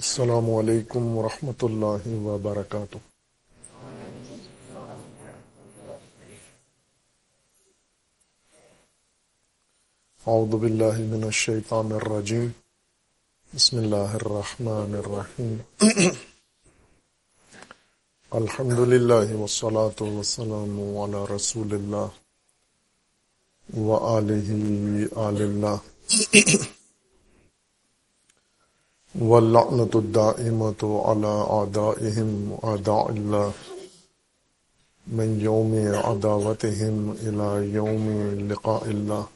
السلام علیکم ورحمۃ اللہ وبرکاتہ۔ اعوذ باللہ من الشیطان الرجیم۔ بسم اللہ الرحمن الرحیم۔ الحمد للہ والصلاة والسلام علی رسول اللہ وآلہ آل اللہ۔ واللعنة الدائمة على أعدائهم أعداء الله من يوم عداوتهم إلى يوم لقاء الله.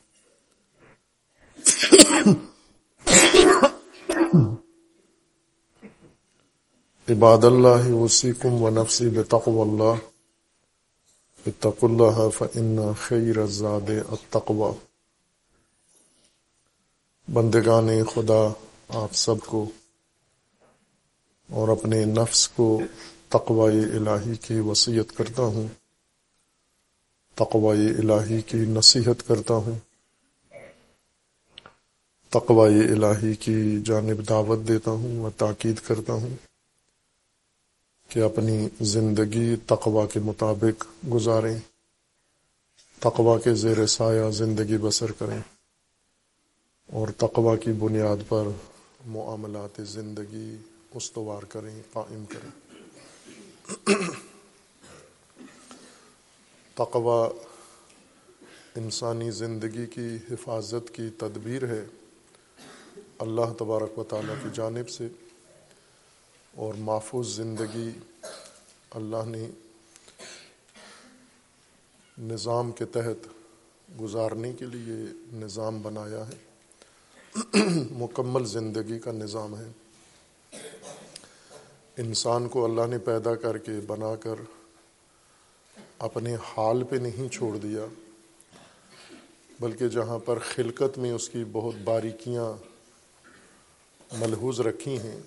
عباد الله وصيكم ونفسي بتقوى الله. اتقوا الله فإن خير الزاد التقوى. بندگان خدا آپ سب کو اور اپنے نفس کو تقوی الہی کی وصیت کرتا ہوں۔ تقوی الہی کی نصیحت کرتا ہوں۔ تقوی الہی کی جانب دعوت دیتا ہوں و تاکید کرتا ہوں کہ اپنی زندگی تقوی کے مطابق گزاریں، تقوی کے زیر سایہ زندگی بسر کریں اور تقوی کی بنیاد پر معاملات زندگی استوار کریں، قائم کریں۔ تقوی انسانی زندگی کی حفاظت کی تدبیر ہے۔ اللہ تبارک و تعالیٰ کی جانب سے۔ اور محفوظ زندگی اللہ نے نظام کے تحت گزارنے کے لیے نظام بنایا ہے۔ مکمل زندگی کا نظام ہے۔ انسان کو اللہ نے پیدا کر کے بنا کر اپنے حال پہ نہیں چھوڑ دیا، بلکہ جہاں پر خلقت میں اس کی بہت باریکیاں ملحوظ رکھی ہیں،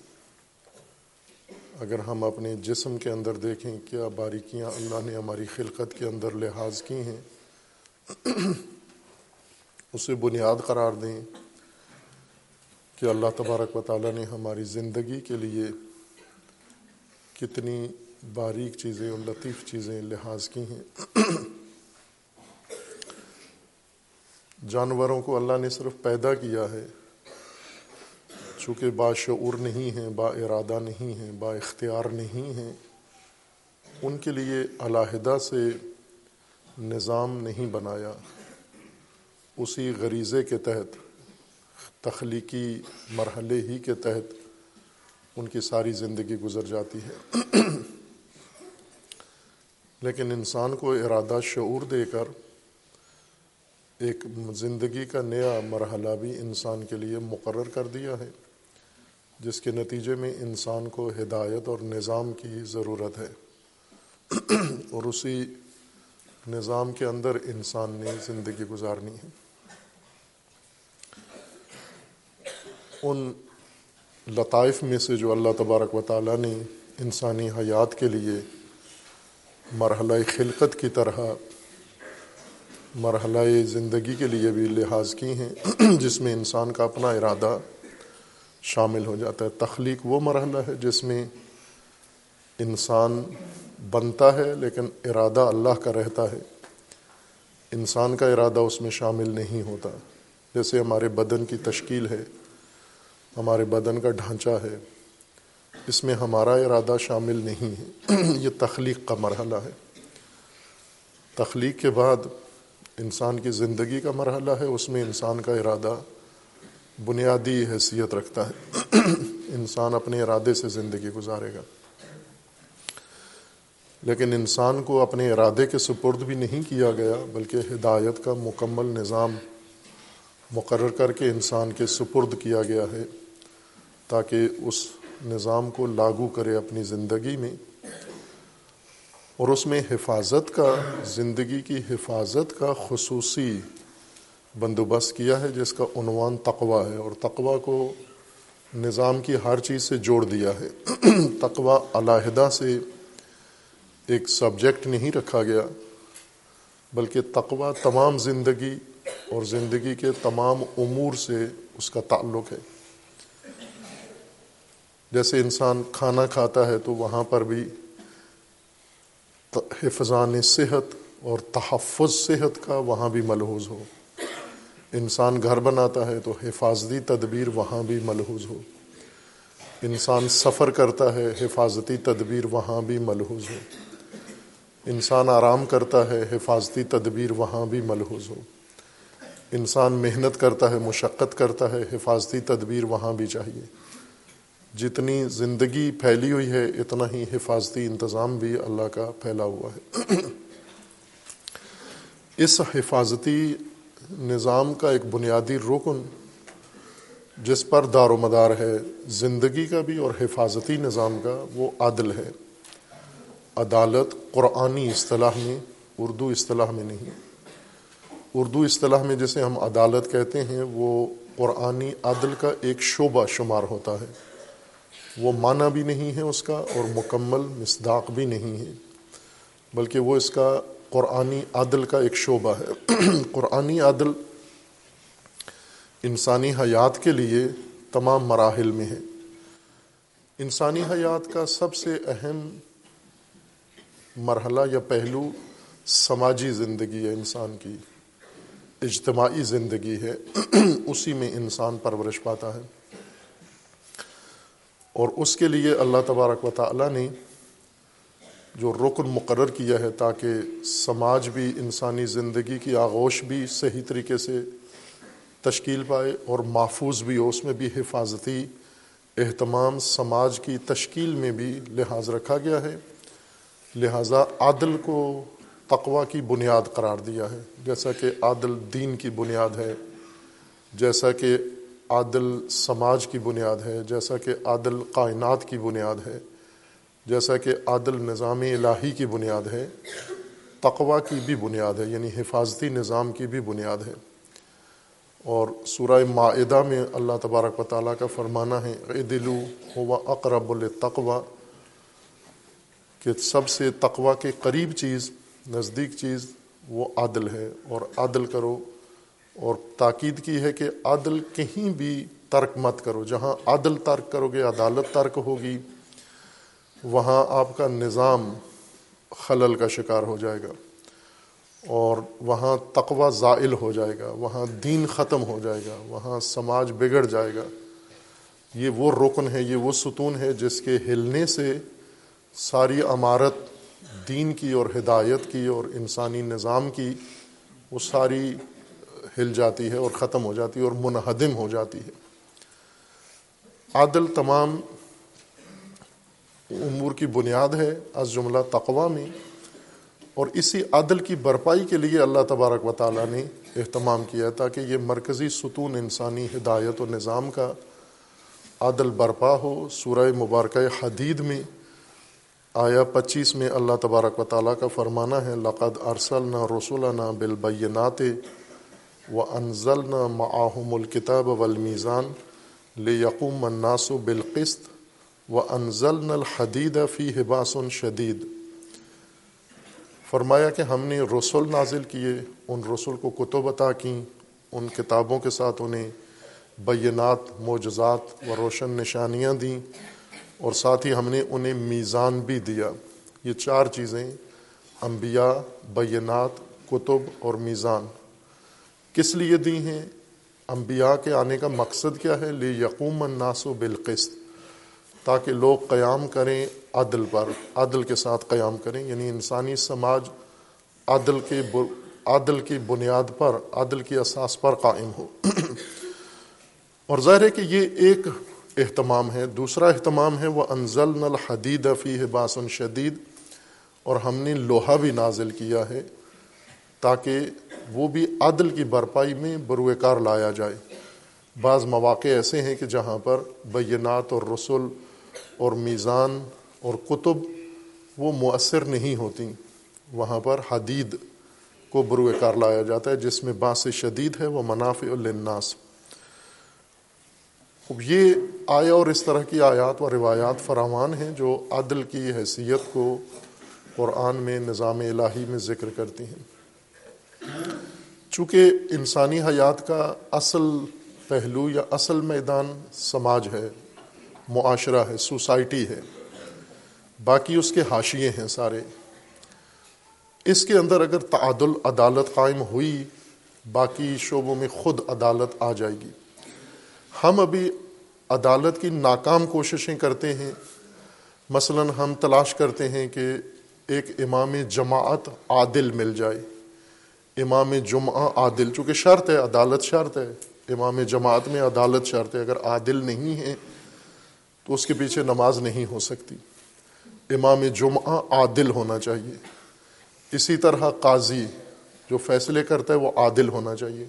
اگر ہم اپنے جسم کے اندر دیکھیں کیا باریکیاں اللہ نے ہماری خلقت کے اندر لحاظ کی ہیں، اسے بنیاد قرار دیں۔ کہ اللہ تبارک و تعالیٰ نے ہماری زندگی کے لیے کتنی باریک چیزیں اور لطیف چیزیں لحاظ کی ہیں۔ جانوروں کو اللہ نے صرف پیدا کیا ہے، چونکہ باشعور نہیں ہیں، با ارادہ نہیں ہیں، با اختیار نہیں ہیں، ان کے لیے علیحدہ سے نظام نہیں بنایا، اسی غریضے کے تحت۔ تخلیقی مرحلے ہی کے تحت ان کی ساری زندگی گزر جاتی ہے۔ لیکن انسان کو ارادہ شعور دے کر ایک زندگی کا نیا مرحلہ بھی انسان کے لیے مقرر کر دیا ہے، جس کے نتیجے میں انسان کو ہدایت اور نظام کی ضرورت ہے۔ اور اسی نظام کے اندر انسان نے زندگی گزارنی ہے۔ ان لطائف میں سے جو اللہ تبارک و تعالیٰ نے انسانی حیات کے لیے مرحلہ خلقت کی طرح مرحلہ زندگی کے لیے بھی لحاظ کی ہیں، جس میں انسان کا اپنا ارادہ شامل ہو جاتا ہے۔ تخلیق وہ مرحلہ ہے جس میں انسان بنتا ہے لیکن ارادہ اللہ کا رہتا ہے۔ انسان کا ارادہ اس میں شامل نہیں ہوتا۔ جیسے ہمارے بدن کی تشکیل ہے ہمارے بدن کا ڈھانچہ ہے۔ اس میں ہمارا ارادہ شامل نہیں ہے۔ یہ تخلیق کا مرحلہ ہے۔ تخلیق کے بعد انسان کی زندگی کا مرحلہ ہے۔ اس میں انسان کا ارادہ بنیادی حیثیت رکھتا ہے۔ انسان اپنے ارادے سے زندگی گزارے گا۔ لیکن انسان کو اپنے ارادے کے سپرد بھی نہیں کیا گیا، بلکہ ہدایت کا مکمل نظام مقرر کر کے انسان کے سپرد کیا گیا ہے۔ تاکہ اس نظام کو لاگو کرے اپنی زندگی میں اور اس میں حفاظت کا، زندگی کی حفاظت کا خصوصی بندوبست کیا ہے، جس کا عنوان تقوا ہے اور تقوا کو نظام کی ہر چیز سے جوڑ دیا ہے۔ تقوا علیحدہ سے ایک سبجیکٹ نہیں رکھا گیا، بلکہ تقوا تمام زندگی اور زندگی کے تمام امور سے اس کا تعلق ہے۔ جیسے انسان کھانا کھاتا ہے تو وہاں پر بھی حفظان صحت اور تحفظ صحت کا وہاں بھی ملحوظ ہو۔ انسان گھر بناتا ہے تو حفاظتی تدبیر وہاں بھی ملحوظ ہو۔ انسان سفر کرتا ہے، حفاظتی تدبیر وہاں بھی ملحوظ ہو۔ انسان آرام کرتا ہے، حفاظتی تدبیر وہاں بھی ملحوظ ہو۔ انسان محنت کرتا ہے، مشقت کرتا ہے، حفاظتی تدبیر وہاں بھی چاہیے۔ جتنی زندگی پھیلی ہوئی ہے، اتنا ہی حفاظتی انتظام بھی اللہ کا پھیلا ہوا ہے۔ اس حفاظتی نظام کا ایک بنیادی رکن، جس پر دار و مدار ہے زندگی کا بھی اور حفاظتی نظام کا، وہ عادل ہے۔ عدالت قرآنی اصطلاح میں، اردو اصطلاح میں نہیں۔ اردو اصطلاح میں جسے ہم عدالت کہتے ہیں، وہ قرآنی عدل کا ایک شعبہ شمار ہوتا ہے۔ وہ معنی بھی نہیں ہے اس کا اور مکمل مصداق بھی نہیں ہے، بلکہ وہ اس کا قرآنی عدل کا ایک شعبہ ہے۔ قرآنی عدل انسانی حیات کے لیے تمام مراحل میں ہے۔ انسانی حیات کا سب سے اہم مرحلہ یا پہلو سماجی زندگی ہے، انسان کی اجتماعی زندگی ہے۔ اسی میں انسان پرورش پاتا ہے۔ اور اس کے لیے اللہ تبارک و تعالیٰ نے جو رکن مقرر کیا ہے تاکہ سماج بھی، انسانی زندگی کی آغوش بھی صحیح طریقے سے تشکیل پائے اور محفوظ بھی ہو، اس میں بھی حفاظتی اہتمام سماج کی تشکیل میں بھی لحاظ رکھا گیا ہے۔ لہٰذا عادل کو تقوا کی بنیاد قرار دیا ہے۔ جیسا کہ عادل دین کی بنیاد ہے، جیسا کہ عادل سماج کی بنیاد ہے، جیسا کہ عادل کائنات کی بنیاد ہے، جیسا کہ عادل نظام الہی کی بنیاد ہے تقوا کی بھی بنیاد ہے یعنی حفاظتی نظام کی بھی بنیاد ہے۔ اور سورہ معدہ میں اللہ تبارک و تعالیٰ کا فرمانا ہے، عدلو ہوا اقرب التقوا کہ سب سے تقوا کے قریب چیز، نزدیک چیز وہ عادل ہے، اور عادل کرو اور تاکید کی ہے کہ عادل کہیں بھی ترک مت کرو۔ جہاں عادل ترک کرو گے، عدالت ترک ہوگی، وہاں آپ کا نظام خلل کا شکار ہو جائے گا اور وہاں تقوی زائل ہو جائے گا، وہاں دین ختم ہو جائے گا، وہاں سماج بگڑ جائے گا۔ یہ وہ رکن ہے، یہ وہ ستون ہے جس کے ہلنے سے ساری عمارت دین کی اور ہدایت کی اور انسانی نظام کی وہ ساری ہل جاتی ہے اور ختم ہو جاتی ہے اور منہدم ہو جاتی ہے۔ عادل تمام امور کی بنیاد ہے از جملہ تقوا میں، اور اسی عادل کی برپائی کے لیے اللہ تبارک و تعالیٰ نے اہتمام کیا تاکہ یہ مرکزی ستون انسانی ہدایت و نظام کا عادل برپا ہو۔ سورہ مبارکہ حدید میں آیا پچیس میں اللہ تبارک و تعالیٰ کا فرمانا ہے، لقد ارسل نہ رسول نہ بالبینات و انزل نہ معاہم الکتاب و المیزان لیقوم الناس بالقسط و انزل الحدید فی حباسن شدید فرمایا کہ ہم نے رسول نازل کیے، ان رسول کو کتب عطا کیں، ان کتابوں کے ساتھ انہیں بینات، معجزات و روشن نشانیاں دیں اور ساتھ ہی ہم نے انہیں میزان بھی دیا۔ یہ چار چیزیں، انبیاء، بینات، کتب اور میزان۔ کس لیے دی ہیں؟ انبیاء کے آنے کا مقصد کیا ہے؟ لی یقوم الناس و بالقسط، تاکہ لوگ قیام کریں عدل پر، عدل کے ساتھ قیام کریں یعنی انسانی سماج عدل کے عدل کی بنیاد پر، عدل کی اساس پر قائم ہو۔ اور ظاہر ہے کہ یہ ایک اہتمام ہے۔ دوسرا اہتمام ہے وہ انزل نل حدید فی باسن شدید اور ہم نے لوہا بھی نازل کیا ہے تاکہ وہ بھی عدل کی برپائی میں بروئے کار لایا جائے۔ بعض مواقع ایسے ہیں کہ جہاں پر بینات اور رسول اور میزان اور کتب وہ مؤثر نہیں ہوتی وہاں پر حدید کو بروئے کار لایا جاتا ہے، جس میں باس شدید ہے، وہ منافع الناس یہ آیا اور اس طرح کی آیات و روایات فراوان ہیں جو عدل کی حیثیت کو قرآن میں، نظام الہی میں ذکر کرتی ہیں۔ چونکہ انسانی حیات کا اصل پہلو یا اصل میدان سماج ہے، معاشرہ ہے، سوسائٹی ہے، باقی اس کے حاشیے ہیں سارے۔ اس کے اندر اگر تعادل، عدالت قائم ہوئی، باقی شعبوں میں خود عدالت آ جائے گی۔ ہم ابھی عدالت کی ناکام کوششیں کرتے ہیں۔ مثلا ہم تلاش کرتے ہیں کہ ایک امام جماعت عادل مل جائے۔ امام جمعہ عادل، چونکہ شرط ہے، عدالت شرط ہے۔ امام جماعت میں عدالت شرط ہے۔ اگر عادل نہیں ہے، تو اس کے پیچھے نماز نہیں ہو سکتی۔ امام جمعہ عادل ہونا چاہیے۔ اسی طرح قاضی، جو فیصلے کرتا ہے، وہ عادل ہونا چاہیے۔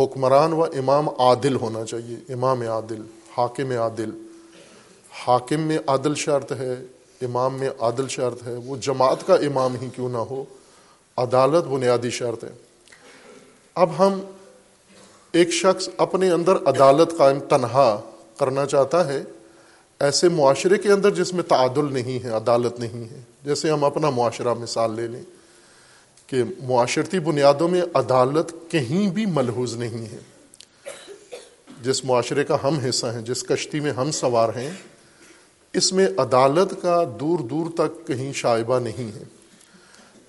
حکمران و امام عادل ہونا چاہیے۔ امام عادل، حاکم عادل۔ حاکم میں عادل شرط ہے، امام میں عادل شرط ہے۔ وہ جماعت کا امام ہی کیوں نہ ہو؟ عدالت بنیادی شرط ہے اب ہم ایک شخص اپنے اندر عدالت قائم تنہا کرنا چاہتا ہے، ایسے معاشرے کے اندر جس میں تعادل نہیں ہے، عدالت نہیں ہے، جیسے ہم اپنا معاشرہ مثال لے لیں کہ معاشرتی بنیادوں میں عدالت کہیں بھی ملحوظ نہیں ہے۔ جس معاشرے کا ہم حصہ ہیں، جس کشتی میں ہم سوار ہیں، اس میں عدالت کا دور دور تک کہیں شائبہ نہیں ہے۔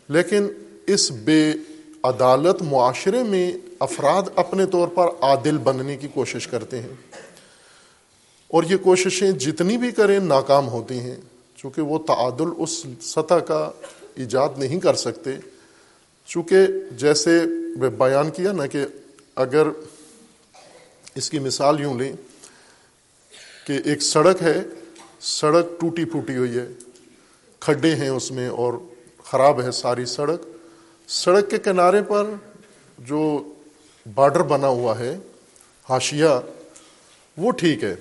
لیکن اس بے عدالت معاشرے میں افراد اپنے طور پر عادل بننے کی کوشش کرتے ہیں۔ اور یہ کوششیں جتنی بھی کریں ناکام ہوتی ہیں، چونکہ وہ تعادل اس سطح کا ایجاد نہیں کر سکتے۔ چونکہ جیسے بیان کیا نا کہ اگر اس کی مثال یوں لیں کہ ایک سڑک ہے، سڑک ٹوٹی پھوٹی ہوئی ہے، کھڈے ہیں اس میں اور خراب ہے ساری سڑک۔ سڑک کے کنارے پر جو بارڈر بنا ہوا ہے، حاشیہ، وہ ٹھیک ہے۔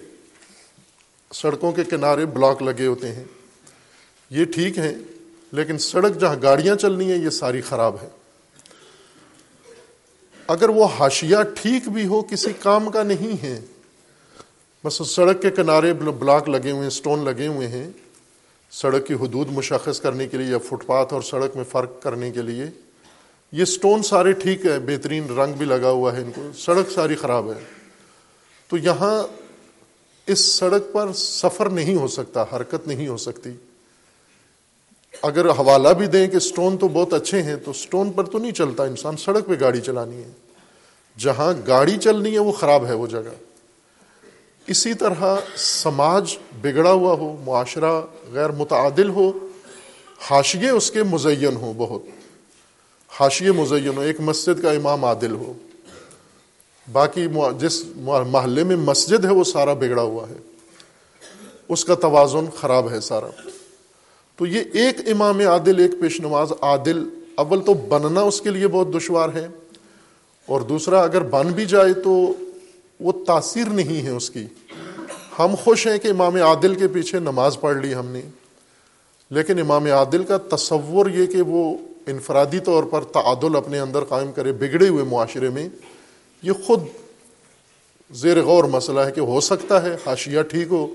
سڑکوں کے کنارے بلاک لگے ہوتے ہیں۔ یہ ٹھیک ہیں، لیکن سڑک جہاں گاڑیاں چلنی ہیں، یہ ساری خراب ہے۔ اگر وہ حاشیہ ٹھیک بھی ہو، کسی کام کا نہیں ہے۔ بس سڑک کے کنارے بلاک لگے ہوئے ہیں اسٹون لگے ہوئے ہیں۔ سڑک کی حدود مشخص کرنے کے لیے یا فٹ پاتھ اور سڑک میں فرق کرنے کے لیے یہ اسٹون سارے ٹھیک ہے، بہترین رنگ بھی لگا ہوا ہے ان کو، سڑک ساری خراب ہے۔ تو یہاں اس سڑک پر سفر نہیں ہو سکتا، حرکت نہیں ہو سکتی۔ اگر حوالہ بھی دیں کہ اسٹون تو بہت اچھے ہیں، تو اسٹون پر تو نہیں چلتا انسان، سڑک پہ گاڑی چلانی ہے۔ جہاں گاڑی چلنی ہے، وہ خراب ہے وہ جگہ۔ اسی طرح سماج بگڑا ہوا ہو، معاشرہ غیر متعادل ہو، حاشیے اس کے مزین ہو بہت۔ حاشیے مزین ہو ایک مسجد کا امام عادل ہو۔ باقی جس محلے میں مسجد ہے، وہ سارا بگڑا ہوا ہے۔ اس کا توازن خراب ہے سارا۔ تو یہ ایک امام عادل، ایک پیش نماز عادل، اول تو بننا اس کے لیے بہت دشوار ہے۔ اور دوسرا، اگر بن بھی جائے تو وہ تاثیر نہیں ہے اس کی۔ ہم خوش ہیں کہ امام عادل کے پیچھے نماز پڑھ لی ہم نے۔ لیکن امام عادل کا تصور یہ کہ وہ انفرادی طور پر تعادل اپنے اندر قائم کرے، بگڑے ہوئے معاشرے میں، یہ خود زیر غور مسئلہ ہے کہ ہو سکتا ہے، حاشیہ ٹھیک ہو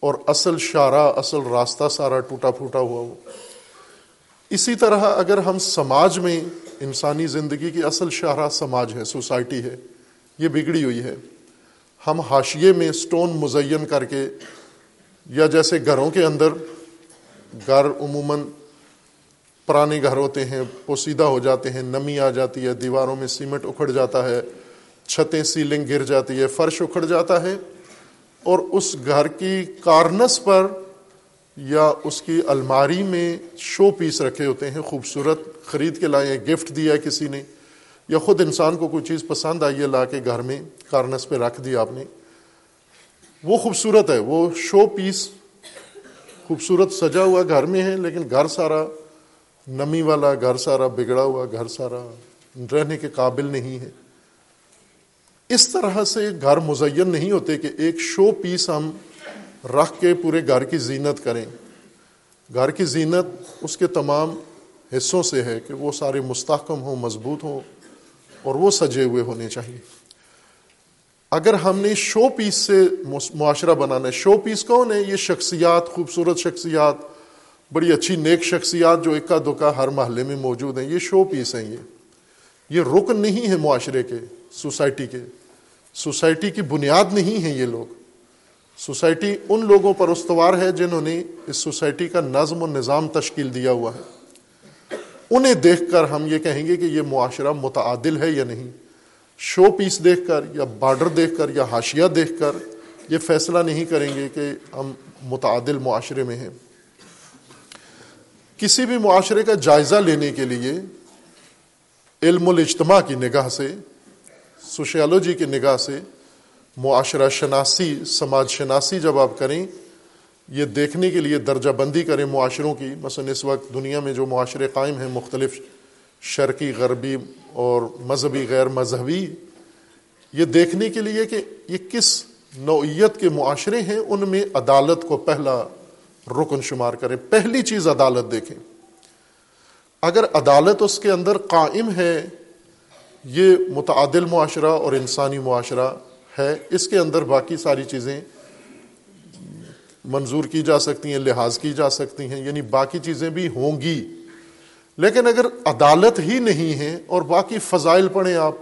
اور اصل شارہ، اصل راستہ سارا ٹوٹا پھوٹا ہوا ہو۔ اسی طرح اگر ہم سماج میں انسانی زندگی کی اصل شاہراہ سماج ہے، سوسائٹی ہے، یہ بگڑی ہوئی ہے، ہم حاشیے میں سٹون مزین کر کے یا جیسے گھروں کے اندر، گھر عموماً پرانے گھر ہوتے ہیں، پوسیدہ ہو جاتے ہیں، نمی آ جاتی ہے، دیواروں میں سیمنٹ اکھڑ جاتا ہے، چھتیں سیلنگ گر جاتی ہے، فرش اکھڑ جاتا ہے اور اس گھر کی کارنس پر یا اس کی الماری میں شو پیس رکھے ہوتے ہیں، خوبصورت خرید کے لائے، گفٹ دیا ہے کسی نے یا خود انسان کو کوئی چیز پسند آئی ہے، لا کے گھر میں کارنس پہ رکھ دیا آپ نے۔ وہ خوبصورت ہے، وہ شو پیس خوبصورت سجا ہوا گھر میں ہے، لیکن گھر سارا نمی والا گھر سارا، بگڑا ہوا گھر سارا، رہنے کے قابل نہیں ہے۔ اس طرح سے گھر مزین نہیں ہوتے کہ ایک شو پیس ہم رکھ کے پورے گھر کی زینت کریں۔ گھر کی زینت اس کے تمام حصوں سے ہے کہ وہ سارے مستحکم ہوں، مضبوط ہوں اور وہ سجے ہوئے ہونے چاہیے۔ اگر ہم نے شو پیس سے معاشرہ بنانا ہے، شو پیس کون ہے؟ یہ شخصیات، خوبصورت شخصیات۔ بڑی اچھی نیک شخصیات جو اکا دکا ہر محلے میں موجود ہیں، یہ شو پیس ہیں یہ۔ یہ رکن نہیں ہے معاشرے کے، سوسائٹی کے۔ سوسائٹی کی بنیاد نہیں ہے یہ لوگ۔ سوسائٹی ان لوگوں پر استوار ہے جنہوں نے اس سوسائٹی کا نظم و نظام تشکیل دیا ہوا ہے۔ انہیں دیکھ کر ہم یہ کہیں گے کہ یہ معاشرہ متعادل ہے یا نہیں۔ شو پیس دیکھ کر یا بارڈر دیکھ کر یا حاشیہ دیکھ کر یہ فیصلہ نہیں کریں گے کہ ہم متعادل معاشرے میں ہیں۔ کسی بھی معاشرے کا جائزہ لینے کے لیے علم الاجتماع کی نگاہ سے، سوشیالوجی کی نگاہ سے، معاشرہ شناسی، سماج شناسی جب آپ کریں، یہ دیکھنے کے لیے درجہ بندی کریں معاشروں کی، مثلا اس وقت دنیا میں جو معاشرے قائم ہیں، مختلف شرقی، غربی اور مذہبی، غیر مذہبی، یہ دیکھنے کے لیے کہ یہ کس نوعیت کے معاشرے ہیں، ان میں عدالت کو پہلا رکن شمار کریں، پہلی چیز عدالت دیکھیں۔ اگر عدالت اس کے اندر قائم ہے، یہ متعدل معاشرہ اور انسانی معاشرہ ہے، اس کے اندر باقی ساری چیزیں منظور کی جا سکتی ہیں، لحاظ کی جا سکتی ہیں یعنی باقی چیزیں بھی ہوں گی۔ لیکن اگر عدالت ہی نہیں ہے اور باقی فضائل پڑھیں آپ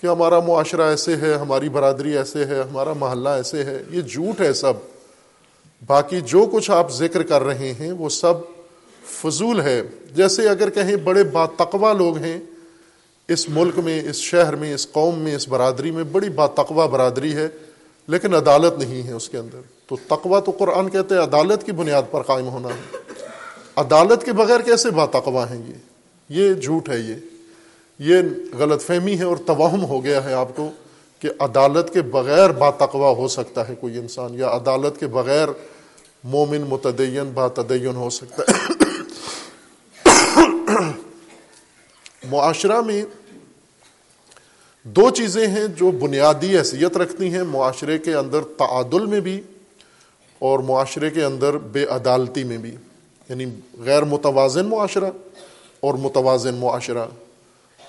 کہ ہمارا معاشرہ ایسے ہے، ہماری برادری ایسے ہے، ہمارا محلہ ایسے ہے، یہ جھوٹ ہے سب۔ باقی جو کچھ آپ ذکر کر رہے ہیں وہ سب فضول ہے۔ جیسے اگر کہیں بڑے با تقوا لوگ ہیں، اس ملک میں، اس شہر میں، اس قوم میں، اس برادری میں بڑی با تقوا برادری ہے، لیکن عدالت نہیں ہے اس کے اندر۔ تو تقوا تو قرآن کہتے ہیں، عدالت کی بنیاد پر قائم ہونا۔ ہے عدالت کے بغیر کیسے با تقوا ہیں یہ؟ یہ جھوٹ ہے یہ۔ یہ غلط فہمی ہے اور توہم ہو گیا ہے آپ کو۔ کہ عدالت کے بغیر با تقوا ہو سکتا ہے کوئی انسان، یا عدالت کے بغیر مومن متدین با تدین ہو سکتا ہے۔ معاشرہ میں دو چیزیں ہیں جو بنیادی حیثیت رکھتی ہیں، معاشرے کے اندر تعادل میں بھی اور معاشرے کے اندر بے عدالتی میں بھی۔ یعنی غیر متوازن معاشرہ اور متوازن معاشرہ،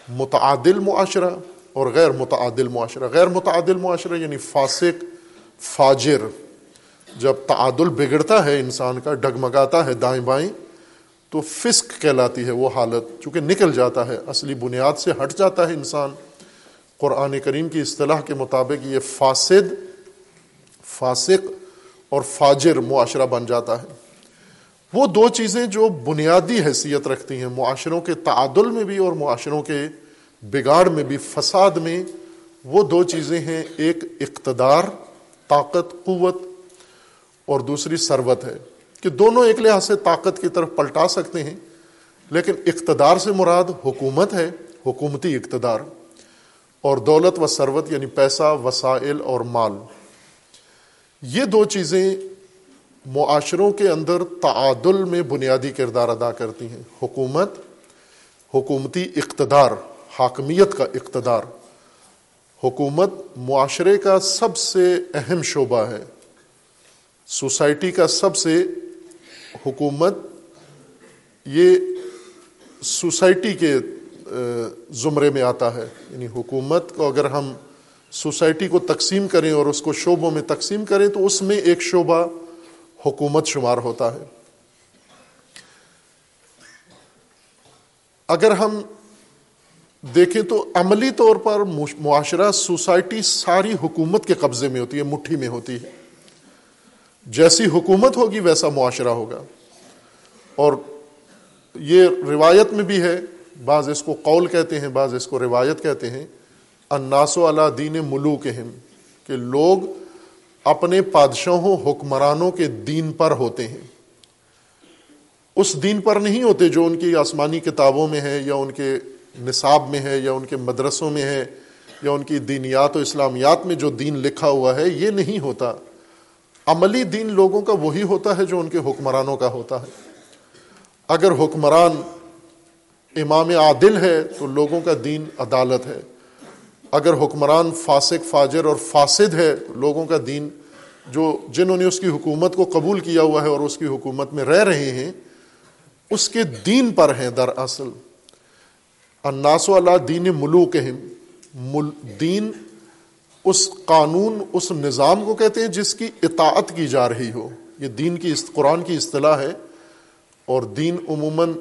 متعادل معاشرہ اور غیر متعادل معاشرہ۔ غیر متعادل معاشرہ یعنی فاسق، فاجر۔ جب تعادل بگڑتا ہے، انسان کا ڈگمگاتا ہے دائیں بائیں، تو فسق کہلاتی ہے وہ حالت۔ چونکہ نکل جاتا ہے، اصلی بنیاد سے ہٹ جاتا ہے انسان۔ قرآن کریم کی اصطلاح کے مطابق یہ فاسد، فاسق اور فاجر معاشرہ بن جاتا ہے۔ وہ دو چیزیں جو بنیادی حیثیت رکھتی ہیں، معاشروں کے تعادل میں بھی اور معاشروں کے بگاڑ میں بھی، فساد میں، وہ دو چیزیں ہیں، ایک اقتدار، طاقت، قوت اور دوسری سروت ہے کہ دونوں ایک لحاظ سے طاقت کی طرف پلٹا سکتے ہیں، لیکن اقتدار سے مراد حکومت ہے، حکومتی اقتدار اور دولت و ثروت یعنی پیسہ، وسائل اور مال۔ یہ دو چیزیں معاشروں کے اندر تعادل میں بنیادی کردار ادا کرتی ہیں، حکومت، حکومتی اقتدار۔ حاکمیت کا اقتدار۔ حکومت معاشرے کا سب سے اہم شعبہ ہے۔ سوسائٹی کا سب سے حکومت، یہ سوسائٹی کے زمرے میں آتا ہے۔ یعنی حکومت کو اگر ہم سوسائٹی کو تقسیم کریں اور اس کو شعبوں میں تقسیم کریں، تو اس میں ایک شعبہ حکومت شمار ہوتا ہے۔ اگر ہم دیکھیں تو عملی طور پر معاشرہ سوسائٹی ساری حکومت کے قبضے میں ہوتی ہے، مٹھی میں ہوتی ہے۔ جیسی حکومت ہوگی، ویسا معاشرہ ہوگا۔ اور یہ روایت میں بھی ہے، بعض اس کو قول کہتے ہیں، بعض اس کو روایت کہتے ہیں۔ اناس و اللہ دین ملوک کہ لوگ اپنے بادشاہوں حکمرانوں کے دین پر ہوتے ہیں۔ اس دین پر نہیں ہوتے جو ان کی آسمانی کتابوں میں ہے یا ان کے نصاب میں ہے یا ان کے مدرسوں میں ہے یا ان کی دینیات و اسلامیات میں جو دین لکھا ہوا ہے، یہ نہیں ہوتا۔ عملی دین لوگوں کا وہی ہوتا ہے جو ان کے حکمرانوں کا ہوتا ہے۔ اگر حکمران امام عادل ہے تو لوگوں کا دین عدالت ہے۔ اگر حکمران فاسق، فاجر اور فاسد ہے تو لوگوں کا دین جو جنہوں نے اس کی حکومت کو قبول کیا ہوا ہے اور اس کی حکومت میں رہ رہے ہیں، اس کے دین پر ہیں در اصل اناس اللہ دین ملوک دین اس قانون، اس نظام کو کہتے ہیں جس کی اطاعت کی جا رہی ہو۔ یہ دین کی قرآن کی اصطلاح ہے اور دین عموماً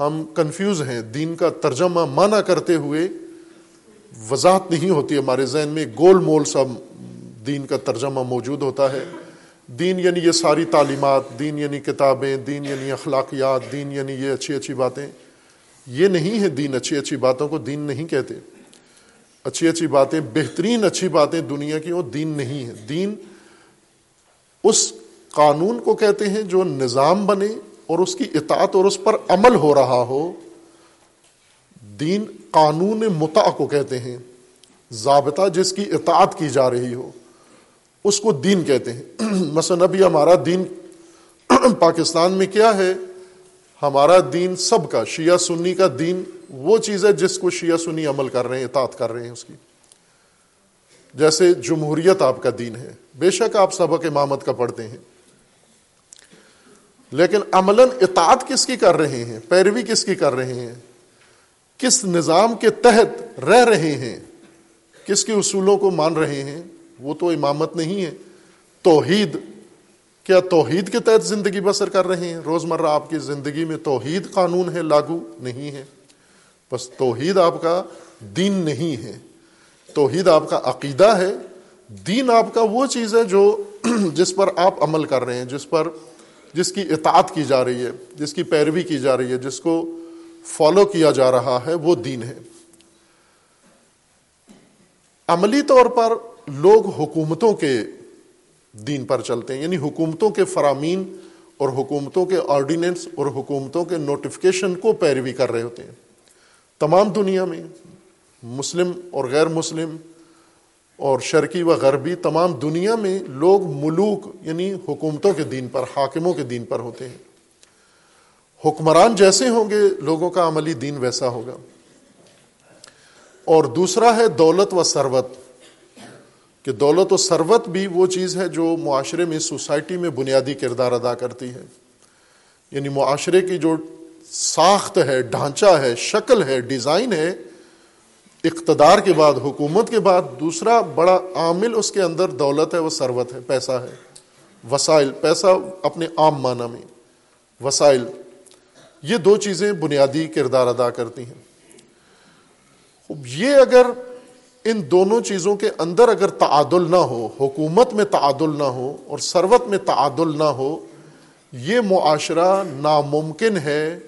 ہم کنفیوز ہیں۔ دین کا ترجمہ مانا کرتے ہوئے وضاحت نہیں ہوتی ہمارے ذہن میں۔ گول مول سب دین کا ترجمہ موجود ہوتا ہے۔ دین یعنی یہ ساری تعلیمات، دین یعنی کتابیں، دین یعنی اخلاقیات، دین یعنی یہ اچھی اچھی باتیں۔ یہ نہیں ہے دین اچھی اچھی باتوں کو دین نہیں کہتے۔ اچھی اچھی باتیں، بہترین اچھی باتیں دنیا کی، وہ دین نہیں ہے۔ دین اس قانون کو کہتے ہیں جو نظام بنے اور اس کی اطاعت اور اس پر عمل ہو رہا ہو۔ دین قانون متا کو کہتے ہیں، ضابطہ جس کی اطاعت کی جا رہی ہو، اس کو دین کہتے ہیں۔ مثلا ابھی ہمارا دین پاکستان میں کیا ہے؟ ہمارا دین سب کا، شیعہ سنی کا دین، وہ چیز ہے جس کو شیعہ سنی عمل کر رہے ہیں، اطاعت کر رہے ہیں اس کی۔ جیسے جمہوریت آپ کا دین ہے، بے شک آپ سبق امامت کا پڑھتے ہیں۔ لیکن عمل اطاعت کس کی کر رہے ہیں؟ پیروی کس کی کر رہے ہیں؟ کس نظام کے تحت رہ رہے ہیں؟ کس کے اصولوں کو مان رہے ہیں؟ وہ تو امامت نہیں ہے۔ توحید کیا توحید کے تحت زندگی بسر کر رہے ہیں؟ روزمرہ آپ کی زندگی میں توحید قانون ہے، لاگو نہیں ہے۔ بس توحید آپ کا دین نہیں ہے۔ توحید آپ کا عقیدہ ہے۔ دین آپ کا وہ چیز ہے جو جس پر آپ عمل کر رہے ہیں، جس پر جس کی اطاعت کی جا رہی ہے، جس کی پیروی کی جا رہی ہے، جس کو فالو کیا جا رہا ہے، وہ دین ہے۔ عملی طور پر لوگ حکومتوں کے دین پر چلتے ہیں۔ یعنی حکومتوں کے فرامین اور حکومتوں کے آرڈیننس اور حکومتوں کے نوٹیفکیشن کو پیروی کر رہے ہوتے ہیں۔ تمام دنیا میں مسلم اور غیر مسلم اور شرقی و غربی تمام دنیا میں لوگ ملوک یعنی حکومتوں کے دین پر، حاکموں کے دین پر ہوتے ہیں۔ حکمران جیسے ہوں گے، لوگوں کا عملی دین ویسا ہوگا۔ اور دوسرا ہے دولت و ثروت۔ کہ دولت و ثروت بھی وہ چیز ہے جو معاشرے میں سوسائٹی میں بنیادی کردار ادا کرتی ہے۔ یعنی معاشرے کی جو ساخت ہے، ڈھانچہ ہے، شکل ہے، ڈیزائن ہے، اقتدار کے بعد، حکومت کے بعد، دوسرا بڑا عامل اس کے اندر دولت ہے، وہ ثروت ہے، پیسہ ہے۔ وسائل، پیسہ اپنے عام معنی میں۔ وسائل، یہ دو چیزیں بنیادی کردار ادا کرتی ہیں۔ یہ اگر ان دونوں چیزوں کے اندر اگر تعادل نہ ہو، حکومت میں تعادل نہ ہو اور ثروت میں تعادل نہ ہو، یہ معاشرہ ناممکن ہے،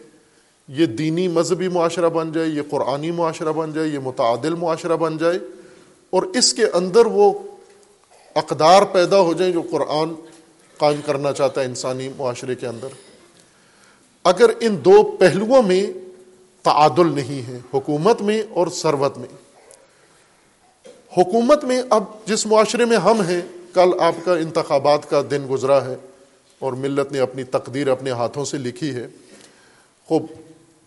یہ دینی مذہبی معاشرہ بن جائے، یہ قرآنی معاشرہ بن جائے، یہ متعادل معاشرہ بن جائے، اور اس کے اندر وہ اقدار پیدا ہو جائیں جو قرآن قائم کرنا چاہتا ہے انسانی معاشرے کے اندر۔ اگر ان دو پہلوؤں میں تعادل نہیں ہے، حکومت میں اور ثروت میں حکومت میں اب جس معاشرے میں ہم ہیں، کل آپ کا انتخابات کا دن گزرا ہے اور ملت نے اپنی تقدیر اپنے ہاتھوں سے لکھی ہے۔ خوب،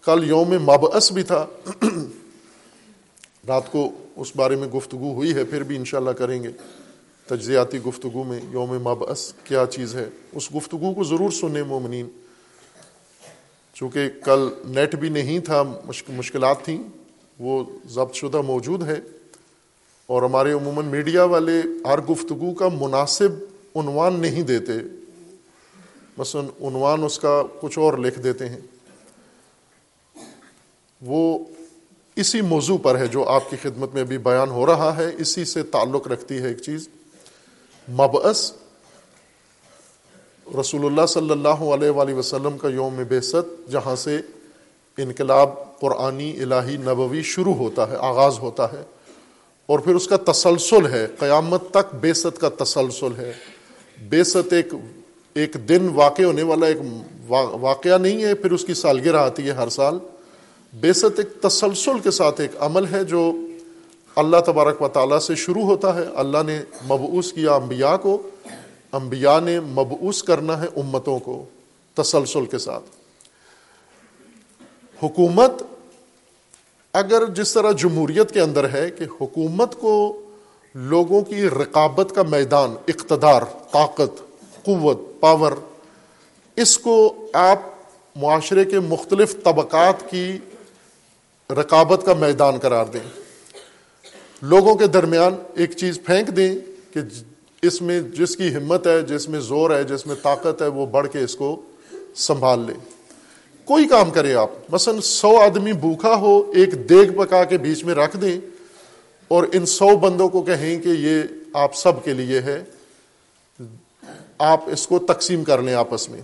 کل یوم مبعث بھی تھا۔ رات کو اس بارے میں گفتگو ہوئی ہے، پھر بھی انشاءاللہ کریں گے۔ تجزیاتی گفتگو میں یوم مبعث کیا چیز ہے؟ اس گفتگو کو ضرور سنیں مومنین۔ چونکہ کل نیٹ بھی نہیں تھا، مشکلات تھیں، وہ ضبط شدہ موجود ہے۔ اور ہمارے عموماً میڈیا والے ہر گفتگو کا مناسب عنوان نہیں دیتے۔ مثلا عنوان اس کا کچھ اور لکھ دیتے ہیں۔ وہ اسی موضوع پر ہے جو آپ کی خدمت میں بھی بیان ہو رہا ہے۔ اسی سے تعلق رکھتی ہے ایک چیز۔ مبعث۔ رسول اللہ صلی اللہ علیہ وآلہ وسلم کا یوم بیست جہاں سے انقلاب قرآنی الہی نبوی شروع ہوتا ہے، آغاز ہوتا ہے۔ اور پھر اس کا تسلسل ہے۔ قیامت تک بیست کا تسلسل ہے۔ بیست ایک ایک دن واقع ہونے والا ایک واقعہ نہیں ہے، پھر اس کی سالگرہ آتی ہے ہر سال۔ بیست ایک تسلسل کے ساتھ ایک عمل ہے جو اللہ تبارک و تعالیٰ سے شروع ہوتا ہے۔ اللہ نے مبعوث کیا انبیاء کو۔ انبیاء نے مبعوث کرنا ہے امتوں کو تسلسل کے ساتھ۔ حکومت اگر جس طرح جمہوریت کے اندر ہے کہ حکومت کو لوگوں کی رقابت کا میدان، اقتدار، طاقت، قوت پاور اس کو آپ معاشرے کے مختلف طبقات کی رقابت کا میدان قرار دیں۔ لوگوں کے درمیان ایک چیز پھینک دیں کہ اس میں جس کی ہمت ہے، جس میں زور ہے، جس میں طاقت ہے، وہ بڑھ کے اس کو سنبھال لے۔ کوئی کام کرے آپ۔ مثلا سو آدمی بھوکھا ہو، ایک دیگ پکا کے بیچ میں رکھ دیں اور ان سو بندوں کو کہیں کہ یہ آپ سب کے لیے ہے، آپ اس کو تقسیم کر لیں آپس میں۔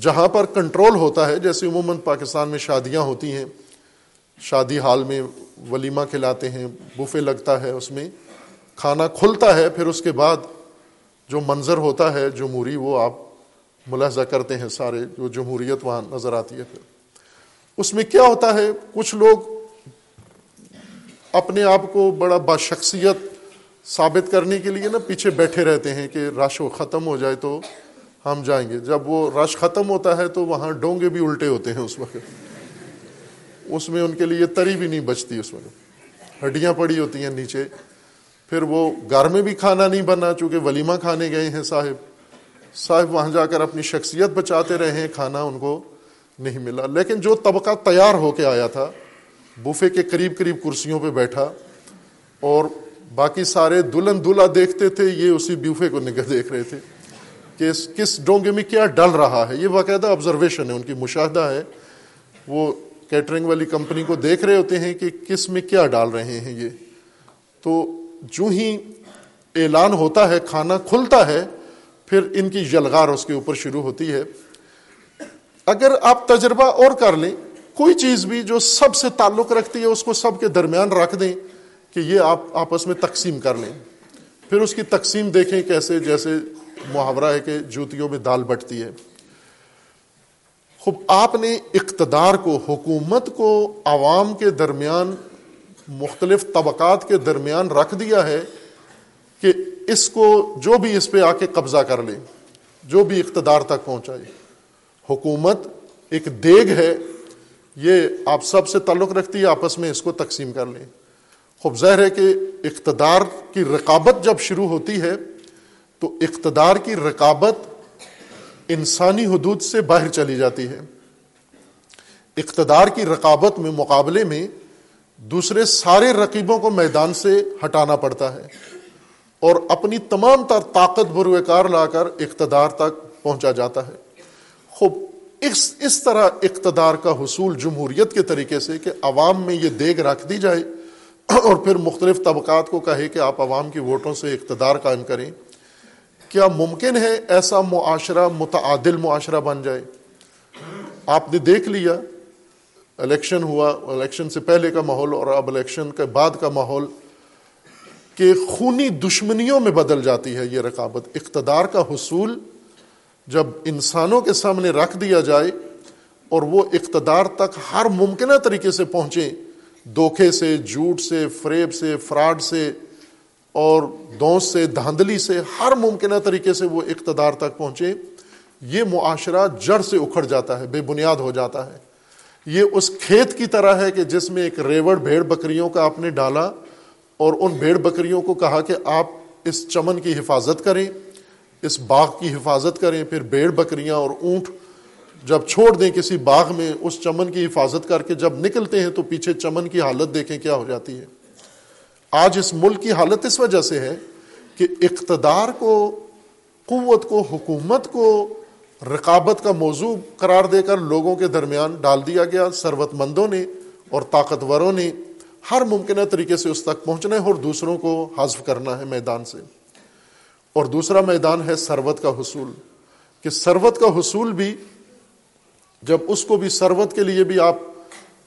جہاں پر کنٹرول ہوتا ہے، جیسے عموماً پاکستان میں شادیاں ہوتی ہیں، شادی حال میں ولیمہ کھلاتے ہیں، بوفے لگتا ہے اس میں، کھانا کھلتا ہے، پھر اس کے بعد جو منظر ہوتا ہے جمہوری وہ آپ ملاحظہ کرتے ہیں سارے جو جمہوریت وہاں نظر آتی ہے پھر۔ اس میں کیا ہوتا ہے؟ کچھ لوگ اپنے آپ کو بڑا باشخصیت ثابت کرنے کے لیے نا پیچھے بیٹھے رہتے ہیں کہ رش ختم ہو جائے تو ہم جائیں گے۔ جب وہ رش ختم ہوتا ہے تو وہاں ڈونگے بھی الٹے ہوتے ہیں اس وقت۔ اس میں ان کے لیے تری بھی نہیں بچتی اس وقت۔ ہڈیاں پڑی ہوتی ہیں نیچے۔ پھر وہ گھر میں بھی کھانا نہیں بنا چونکہ ولیمہ کھانے گئے ہیں صاحب۔ صاحب وہاں جا کر اپنی شخصیت بچاتے رہے ہیں، کھانا ان کو نہیں ملا۔ لیکن جو طبقہ تیار ہو کے آیا تھا، بوفے کے قریب قریب کرسیوں پہ بیٹھا اور باقی سارے دلہن دلہا دیکھتے تھے، یہ اسی بوفے کو نگہ دیکھ رہے تھے کہ کس ڈونگے میں کیا ڈل رہا ہے۔ یہ باقاعدہ آبزرویشن ہے، ان کی مشاہدہ ہے۔ وہ کیٹرنگ والی کمپنی کو دیکھ رہے ہوتے ہیں کہ کس میں کیا ڈال رہے ہیں یہ۔ تو جو ہی اعلان ہوتا ہے، کھانا کھلتا ہے پھر ان کی یلغار اس کے اوپر شروع ہوتی ہے۔ اگر آپ تجربہ اور کر لیں، کوئی چیز بھی جو سب سے تعلق رکھتی ہے، اس کو سب کے درمیان رکھ دیں کہ یہ آپ آپس میں تقسیم کر لیں۔ پھر اس کی تقسیم دیکھیں کیسے، جیسے محاورہ ہے کہ جوتیوں میں دال بٹتی ہے۔ خوب، آپ نے اقتدار کو، حکومت کو عوام کے درمیان مختلف طبقات کے درمیان رکھ دیا ہے۔ کہ اس کو جو بھی اس پہ آ کے قبضہ کر لے، جو بھی اقتدار تک پہنچائے۔ حکومت ایک دیگ ہے، یہ آپ سب سے تعلق رکھتی ہے، آپس میں اس کو تقسیم کر لیں۔ خوب ظاہر ہے کہ اقتدار کی رقابت جب شروع ہوتی ہے، تو اقتدار کی رقابت انسانی حدود سے باہر چلی جاتی ہے۔ اقتدار کی رقابت میں مقابلے میں دوسرے سارے رقیبوں کو میدان سے ہٹانا پڑتا ہے۔ اور اپنی تمام تر طاقت بروے کار لا کر اقتدار تک پہنچا جاتا ہے۔ خوب، اس اس طرح اقتدار کا حصول جمہوریت کے طریقے سے کہ عوام میں یہ دیگ رکھ دی جائے اور پھر مختلف طبقات کو کہے کہ آپ عوام کی ووٹوں سے اقتدار قائم کریں۔ کیا ممکن ہے ایسا معاشرہ متعادل معاشرہ بن جائے؟ آپ نے دیکھ لیا، الیکشن ہوا، الیکشن سے پہلے کا ماحول اور اب الیکشن کے بعد کا ماحول۔ کہ خونی دشمنیوں میں بدل جاتی ہے یہ رقابت۔ اقتدار کا حصول جب انسانوں کے سامنے رکھ دیا جائے اور وہ اقتدار تک ہر ممکنہ طریقے سے پہنچے دھوکے سے، جھوٹ سے، فریب سے، فراڈ سے اور دوست سے، دھاندلی سے، ہر ممکنہ طریقے سے وہ اقتدار تک پہنچے یہ معاشرہ جڑ سے اکھڑ جاتا ہے، بے بنیاد ہو جاتا ہے۔ یہ اس کھیت کی طرح ہے کہ جس میں ایک ریوڑ بھیڑ بکریوں کا آپ نے ڈالا اور ان بھیڑ بکریوں کو کہا کہ آپ اس چمن کی حفاظت کریں، اس باغ کی حفاظت کریں، پھر بھیڑ بکریاں اور اونٹ جب چھوڑ دیں کسی باغ میں، اس چمن کی حفاظت کر کے جب نکلتے ہیں تو پیچھے چمن کی حالت دیکھیں کیا ہو جاتی ہے۔ آج اس ملک کی حالت اس وجہ سے ہے کہ اقتدار کو، قوت کو، حکومت کو رقابت کا موضوع قرار دے کر لوگوں کے درمیان ڈال دیا گیا۔ ثروت مندوں نے اور طاقتوروں نے ہر ممکنہ طریقے سے اس تک پہنچنا ہے اور دوسروں کو حذف کرنا ہے میدان سے۔ اور دوسرا میدان ہے ثروت کا حصول۔ کہ ثروت کا حصول بھی جب اس کو بھی ثروت کے لیے بھی آپ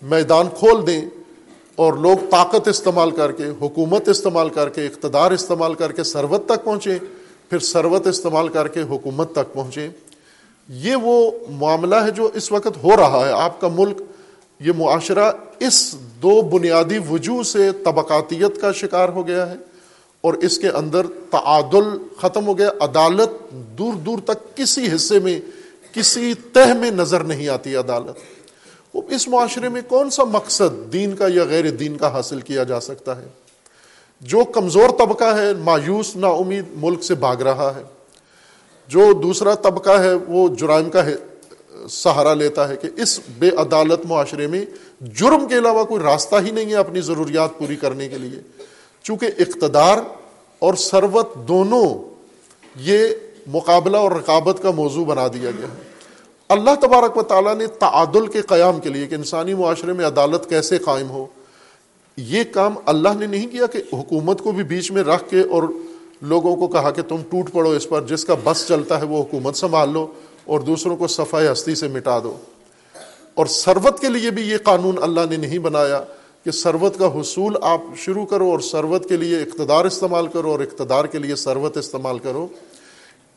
میدان کھول دیں اور لوگ طاقت استعمال کر کے، حکومت استعمال کر کے، اقتدار استعمال کر کے ثروت تک پہنچے پھر ثروت استعمال کر کے حکومت تک پہنچے یہ وہ معاملہ ہے جو اس وقت ہو رہا ہے۔ آپ کا ملک یہ معاشرہ اس دو بنیادی وجوہ سے طبقاتیت کا شکار ہو گیا ہے اور اس کے اندر تعادل ختم ہو گیا، عدالت دور دور تک کسی حصے میں، کسی تہ میں نظر نہیں آتی عدالت۔ اس معاشرے میں کون سا مقصد دین کا یا غیر دین کا حاصل کیا جا سکتا ہے؟ جو کمزور طبقہ ہے، مایوس نا امید ملک سے بھاگ رہا ہے۔ جو دوسرا طبقہ ہے، وہ جرائم کا سہارا لیتا ہے کہ اس بے عدالت معاشرے میں جرم کے علاوہ کوئی راستہ ہی نہیں ہے اپنی ضروریات پوری کرنے کے لیے۔ چونکہ اقتدار اور ثروت دونوں یہ مقابلہ اور رقابت کا موضوع بنا دیا گیا ہے۔ اللہ تبارک و تعالیٰ نے تعادل کے قیام کے لیے کہ انسانی معاشرے میں عدالت کیسے قائم ہو، یہ کام اللہ نے نہیں کیا کہ حکومت کو بھی بیچ میں رکھ کے اور لوگوں کو کہا کہ تم ٹوٹ پڑو اس پر، جس کا بس چلتا ہے وہ حکومت سنبھال لو۔ اور دوسروں کو صفائی ہستی سے مٹا دو۔ اور سروت کے لیے بھی یہ قانون اللہ نے نہیں بنایا کہ سروت کا حصول آپ شروع کرو اور سروت کے لیے اقتدار استعمال کرو اور اقتدار کے لیے سروت استعمال کرو۔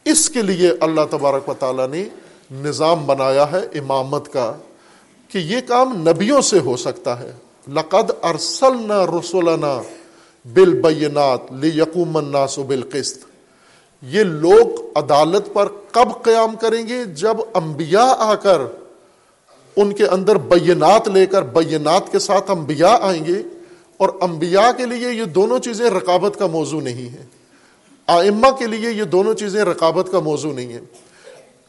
اس کے لیے اللہ تبارک و تعالیٰ نے نظام بنایا ہے امامت کا کہ یہ کام نبیوں سے ہو سکتا ہے۔ لقد ارسلنا رسولنا بالبینات لیقوم الناس بالقسط۔ یہ لوگ عدالت پر کب قیام کریں گے؟ جب انبیاء آ کر ان کے اندر بینات لے کر بینات کے ساتھ انبیاء آئیں گے اور انبیاء کے لیے یہ دونوں چیزیں رقابت کا موضوع نہیں ہے آئمہ کے لیے یہ دونوں چیزیں رقابت کا موضوع نہیں ہے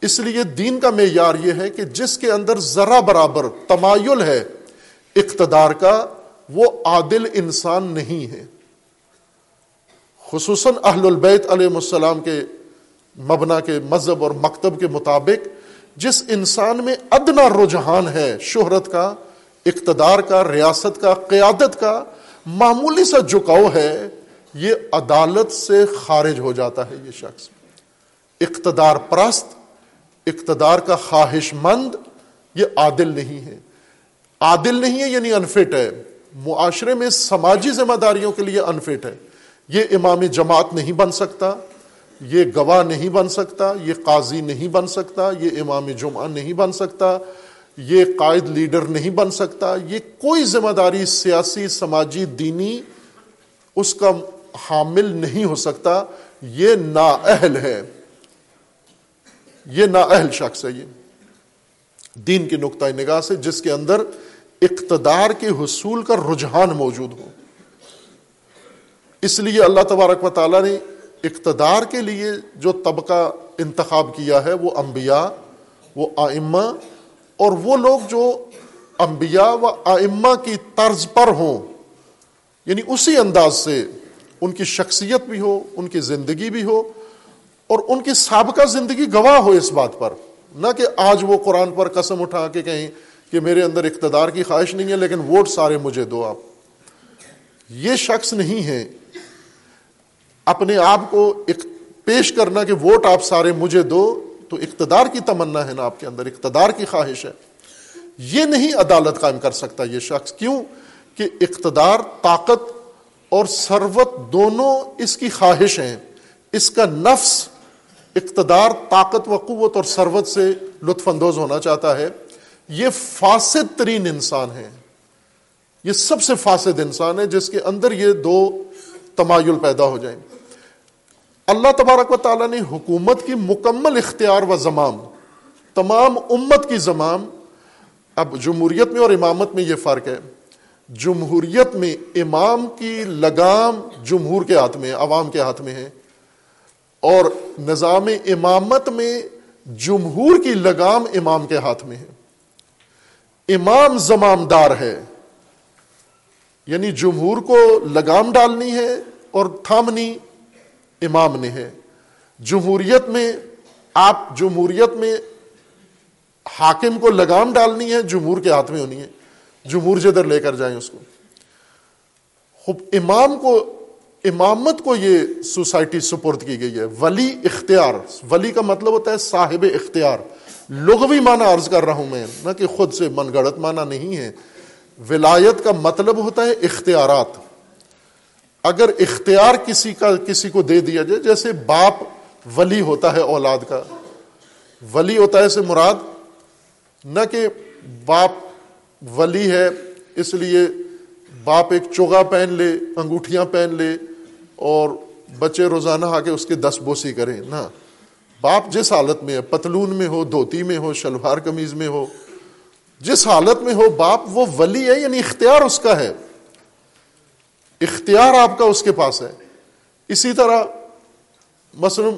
اس لیے دین کا معیار یہ ہے کہ جس کے اندر ذرا برابر تمایل ہے، اقتدار کا، وہ عادل انسان نہیں ہے۔ خصوصاً اہل البیت علیہ السلام کے مبنا کے مذہب اور مکتب کے مطابق، جس انسان میں ادنا رجحان ہے، شہرت کا، اقتدار کا، ریاست کا، قیادت کا، معمولی سا جھکاؤ ہے، یہ عدالت سے خارج ہو جاتا ہے یہ شخص۔ اقتدار پرست، اقتدار کا خواہش مند، یہ عادل نہیں ہے۔ عادل نہیں ہے یعنی انفٹ ہے۔ معاشرے میں سماجی ذمہ داریوں کے لیے انفٹ ہے۔ یہ امام جماعت نہیں بن سکتا، یہ گواہ نہیں بن سکتا، یہ قاضی نہیں بن سکتا، یہ امام جمعہ نہیں بن سکتا، یہ قائد لیڈر نہیں بن سکتا، یہ کوئی ذمہ داری سیاسی، سماجی، دینی اس کا حامل نہیں ہو سکتا۔ یہ نااہل ہے۔ یہ نااہل شخص ہے یہ۔ دین کی نقطۂ نگاہ سے جس کے اندر اقتدار کے حصول کا رجحان موجود ہو۔ اس لیے اللہ تبارک و تعالیٰ نے اقتدار کے لیے جو طبقہ انتخاب کیا ہے، وہ انبیاء، وہ آئمہ، اور وہ لوگ جو انبیاء و آئمہ کی طرز پر ہوں یعنی اسی انداز سے ان کی شخصیت بھی ہو، ان کی زندگی بھی ہو، اور ان کی سابقہ زندگی گواہ ہو اس بات پر۔ نہ کہ آج وہ قرآن پر قسم اٹھا کے کہیں کہ میرے اندر اقتدار کی خواہش نہیں ہے، لیکن ووٹ سارے مجھے دو آپ۔ یہ شخص نہیں ہے اپنے آپ کو پیش کرنا کہ ووٹ آپ سارے مجھے دو، تو اقتدار کی تمنا ہے نا آپ کے اندر، اقتدار کی خواہش ہے۔ یہ نہیں عدالت قائم کر سکتا یہ شخص، کیوں؟ کہ اقتدار، طاقت اور سروت دونوں اس کی خواہش ہیں۔ اس کا نفس اقتدار، طاقت و قوت اور سروت سے لطف اندوز ہونا چاہتا ہے۔ یہ فاسد ترین انسان ہے یہ سب سے فاسد انسان ہے جس کے اندر یہ دو تمایل پیدا ہو جائیں۔ اللہ تبارک و تعالیٰ نے حکومت کی مکمل اختیار و زمام، تمام امت کی زمام، اب جمہوریت میں اور امامت میں یہ فرق ہے۔ جمہوریت میں امام کی لگام جمہور کے ہاتھ میں، عوام کے ہاتھ میں ہے۔ اور نظام امامت میں جمہور کی لگام امام کے ہاتھ میں ہے۔ امام زمامدار ہے یعنی جمہور کو لگام ڈالنی ہے اور تھامنی امام نے ہے۔ جمہوریت میں آپ جمہوریت میں حاکم کو لگام ڈالنی ہے، جمہور کے ہاتھ میں ہونی ہے۔ جمہور جدھر لے کر جائیں اس کو۔ امام کو، امامت کو یہ سوسائٹی سپرد کی گئی ہے۔ ولی اختیار، ولی کا مطلب ہوتا ہے صاحب اختیار۔ لغوی معنی عرض کر رہا ہوں میں، نہ کہ خود سے من گڑت معنی نہیں ہے۔ ولایت کا مطلب ہوتا ہے اختیارات۔ اگر اختیار کسی کا کسی کو دے دیا جائے، جیسے باپ ولی ہوتا ہے اولاد کا۔ ولی ہوتا ہے سے مراد نہ کہ باپ ولی ہے، اس لیے باپ ایک چوگا پہن لے، انگوٹھیاں پہن لے اور بچے روزانہ آ کے اس کے دس بوسی کریں۔ نہ، باپ جس حالت میں ہے، پتلون میں ہو، دھوتی میں ہو، شلوار قمیض میں ہو، جس حالت میں ہو باپ وہ ولی ہے یعنی اختیار اس کا ہے۔ اختیار آپ کا اس کے پاس ہے۔ اسی طرح مثلا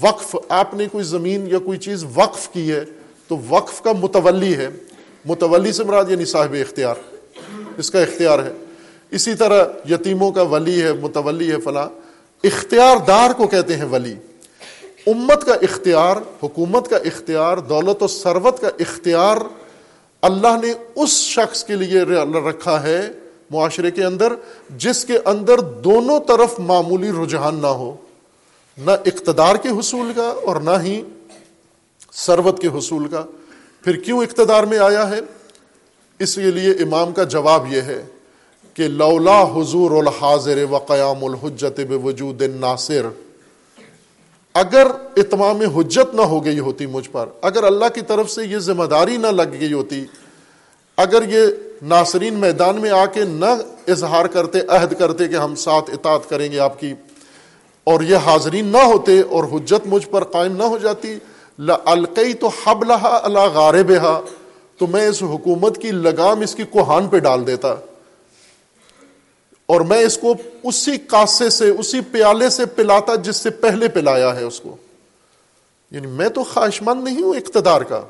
وقف، آپ نے کوئی زمین یا کوئی چیز وقف کی ہے تو وقف کا متولی ہے۔ متولی سے مراد یعنی صاحب اختیار، اس کا اختیار ہے۔ اسی طرح یتیموں کا ولی ہے، متولی ہے فلاں۔ اختیار دار کو کہتے ہیں ولی۔ امت کا اختیار، حکومت کا اختیار، دولت و ثروت کا اختیار اللہ نے اس شخص کے لیے رکھا ہے معاشرے کے اندر، جس کے اندر دونوں طرف معمولی رجحان نہ ہو، نہ اقتدار کے حصول کا اور نہ ہی سروت کے حصول کا۔ پھر کیوں اقتدار میں آیا ہے؟ اس کے لیے امام کا جواب یہ ہے کہ لولا حضور الحاضر و قیام الحجت بے وجود ناصر اگر اتمام حجت نہ ہو گئی ہوتی مجھ پر، اگر اللہ کی طرف سے یہ ذمہ داری نہ لگ گئی ہوتی اگر یہ ناصرین میدان میں آ کے نہ اظہار کرتے، عہد کرتے کہ ہم ساتھ اطاعت کریں گے آپ کی، اور یہ حاضرین نہ ہوتے اور حجت مجھ پر قائم نہ ہو جاتی القئی تو حب لہا اللہ غارب تو میں اس حکومت کی لگام اس کی کوہان پہ ڈال دیتا۔ اور میں اس کو اسی کاسے سے، اسی پیالے سے پلاتا جس سے پہلے پلایا ہے اس کو۔ یعنی میں تو خواہش مند نہیں ہوں اقتدار کا۔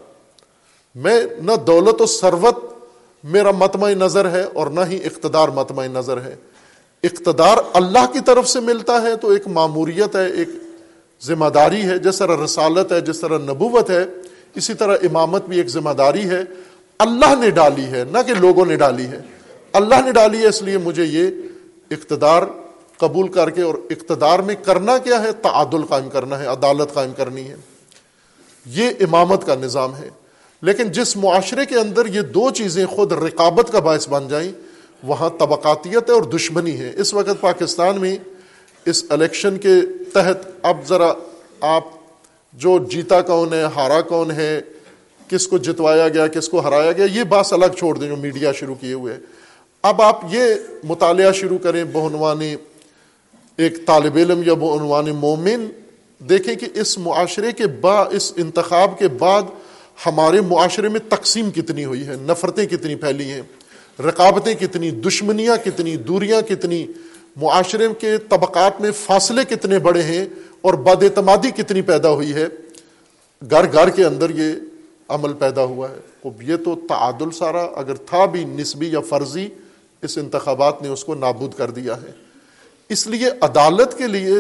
میں نہ دولت و ثروت میرا متمع نظر ہے اور نہ ہی اقتدار متمع نظر ہے۔ اقتدار اللہ کی طرف سے ملتا ہے تو ایک معموریت ہے، ایک ذمہ داری ہے۔ جس طرح رسالت ہے، جس طرح نبوت ہے، اسی طرح امامت بھی ایک ذمہ داری ہے۔ اللہ نے ڈالی ہے، نہ کہ لوگوں نے ڈالی ہے۔ اللہ نے ڈالی ہے، اس لیے مجھے یہ اقتدار قبول کر کے اور اقتدار میں کرنا کیا ہے؟ تعادل قائم کرنا ہے، عدالت قائم کرنی ہے۔ یہ امامت کا نظام ہے۔ لیکن جس معاشرے کے اندر یہ دو چیزیں خود رقابت کا باعث بن جائیں، وہاں طبقاتیت ہے اور دشمنی ہے۔ اس وقت پاکستان میں اس الیکشن کے تحت اب ذرا آپ جو جیتا کون ہے، ہارا کون ہے، کس کو جتوایا گیا، کس کو ہرایا گیا، یہ بات الگ چھوڑ دیں جو میڈیا شروع کیے ہوئے اب آپ یہ مطالعہ شروع کریں بہنوان ایک طالب علم یا بہنوان مومن، دیکھیں کہ اس معاشرے کے بعد اس انتخاب کے بعد ہمارے معاشرے میں تقسیم کتنی ہوئی ہے، نفرتیں کتنی پھیلی ہیں، رقابتیں کتنی، دشمنیاں کتنی، دوریاں کتنی، معاشرے کے طبقات میں فاصلے کتنے بڑے ہیں اور بد اعتمادی کتنی پیدا ہوئی ہے۔ گھر گھر کے اندر یہ عمل پیدا ہوا ہے۔ یہ تو تعادل سارا اگر تھا بھی نسبی یا فرضی، اس انتخابات نے اس کو نابود کر دیا ہے۔ اس لیے عدالت کے لیے،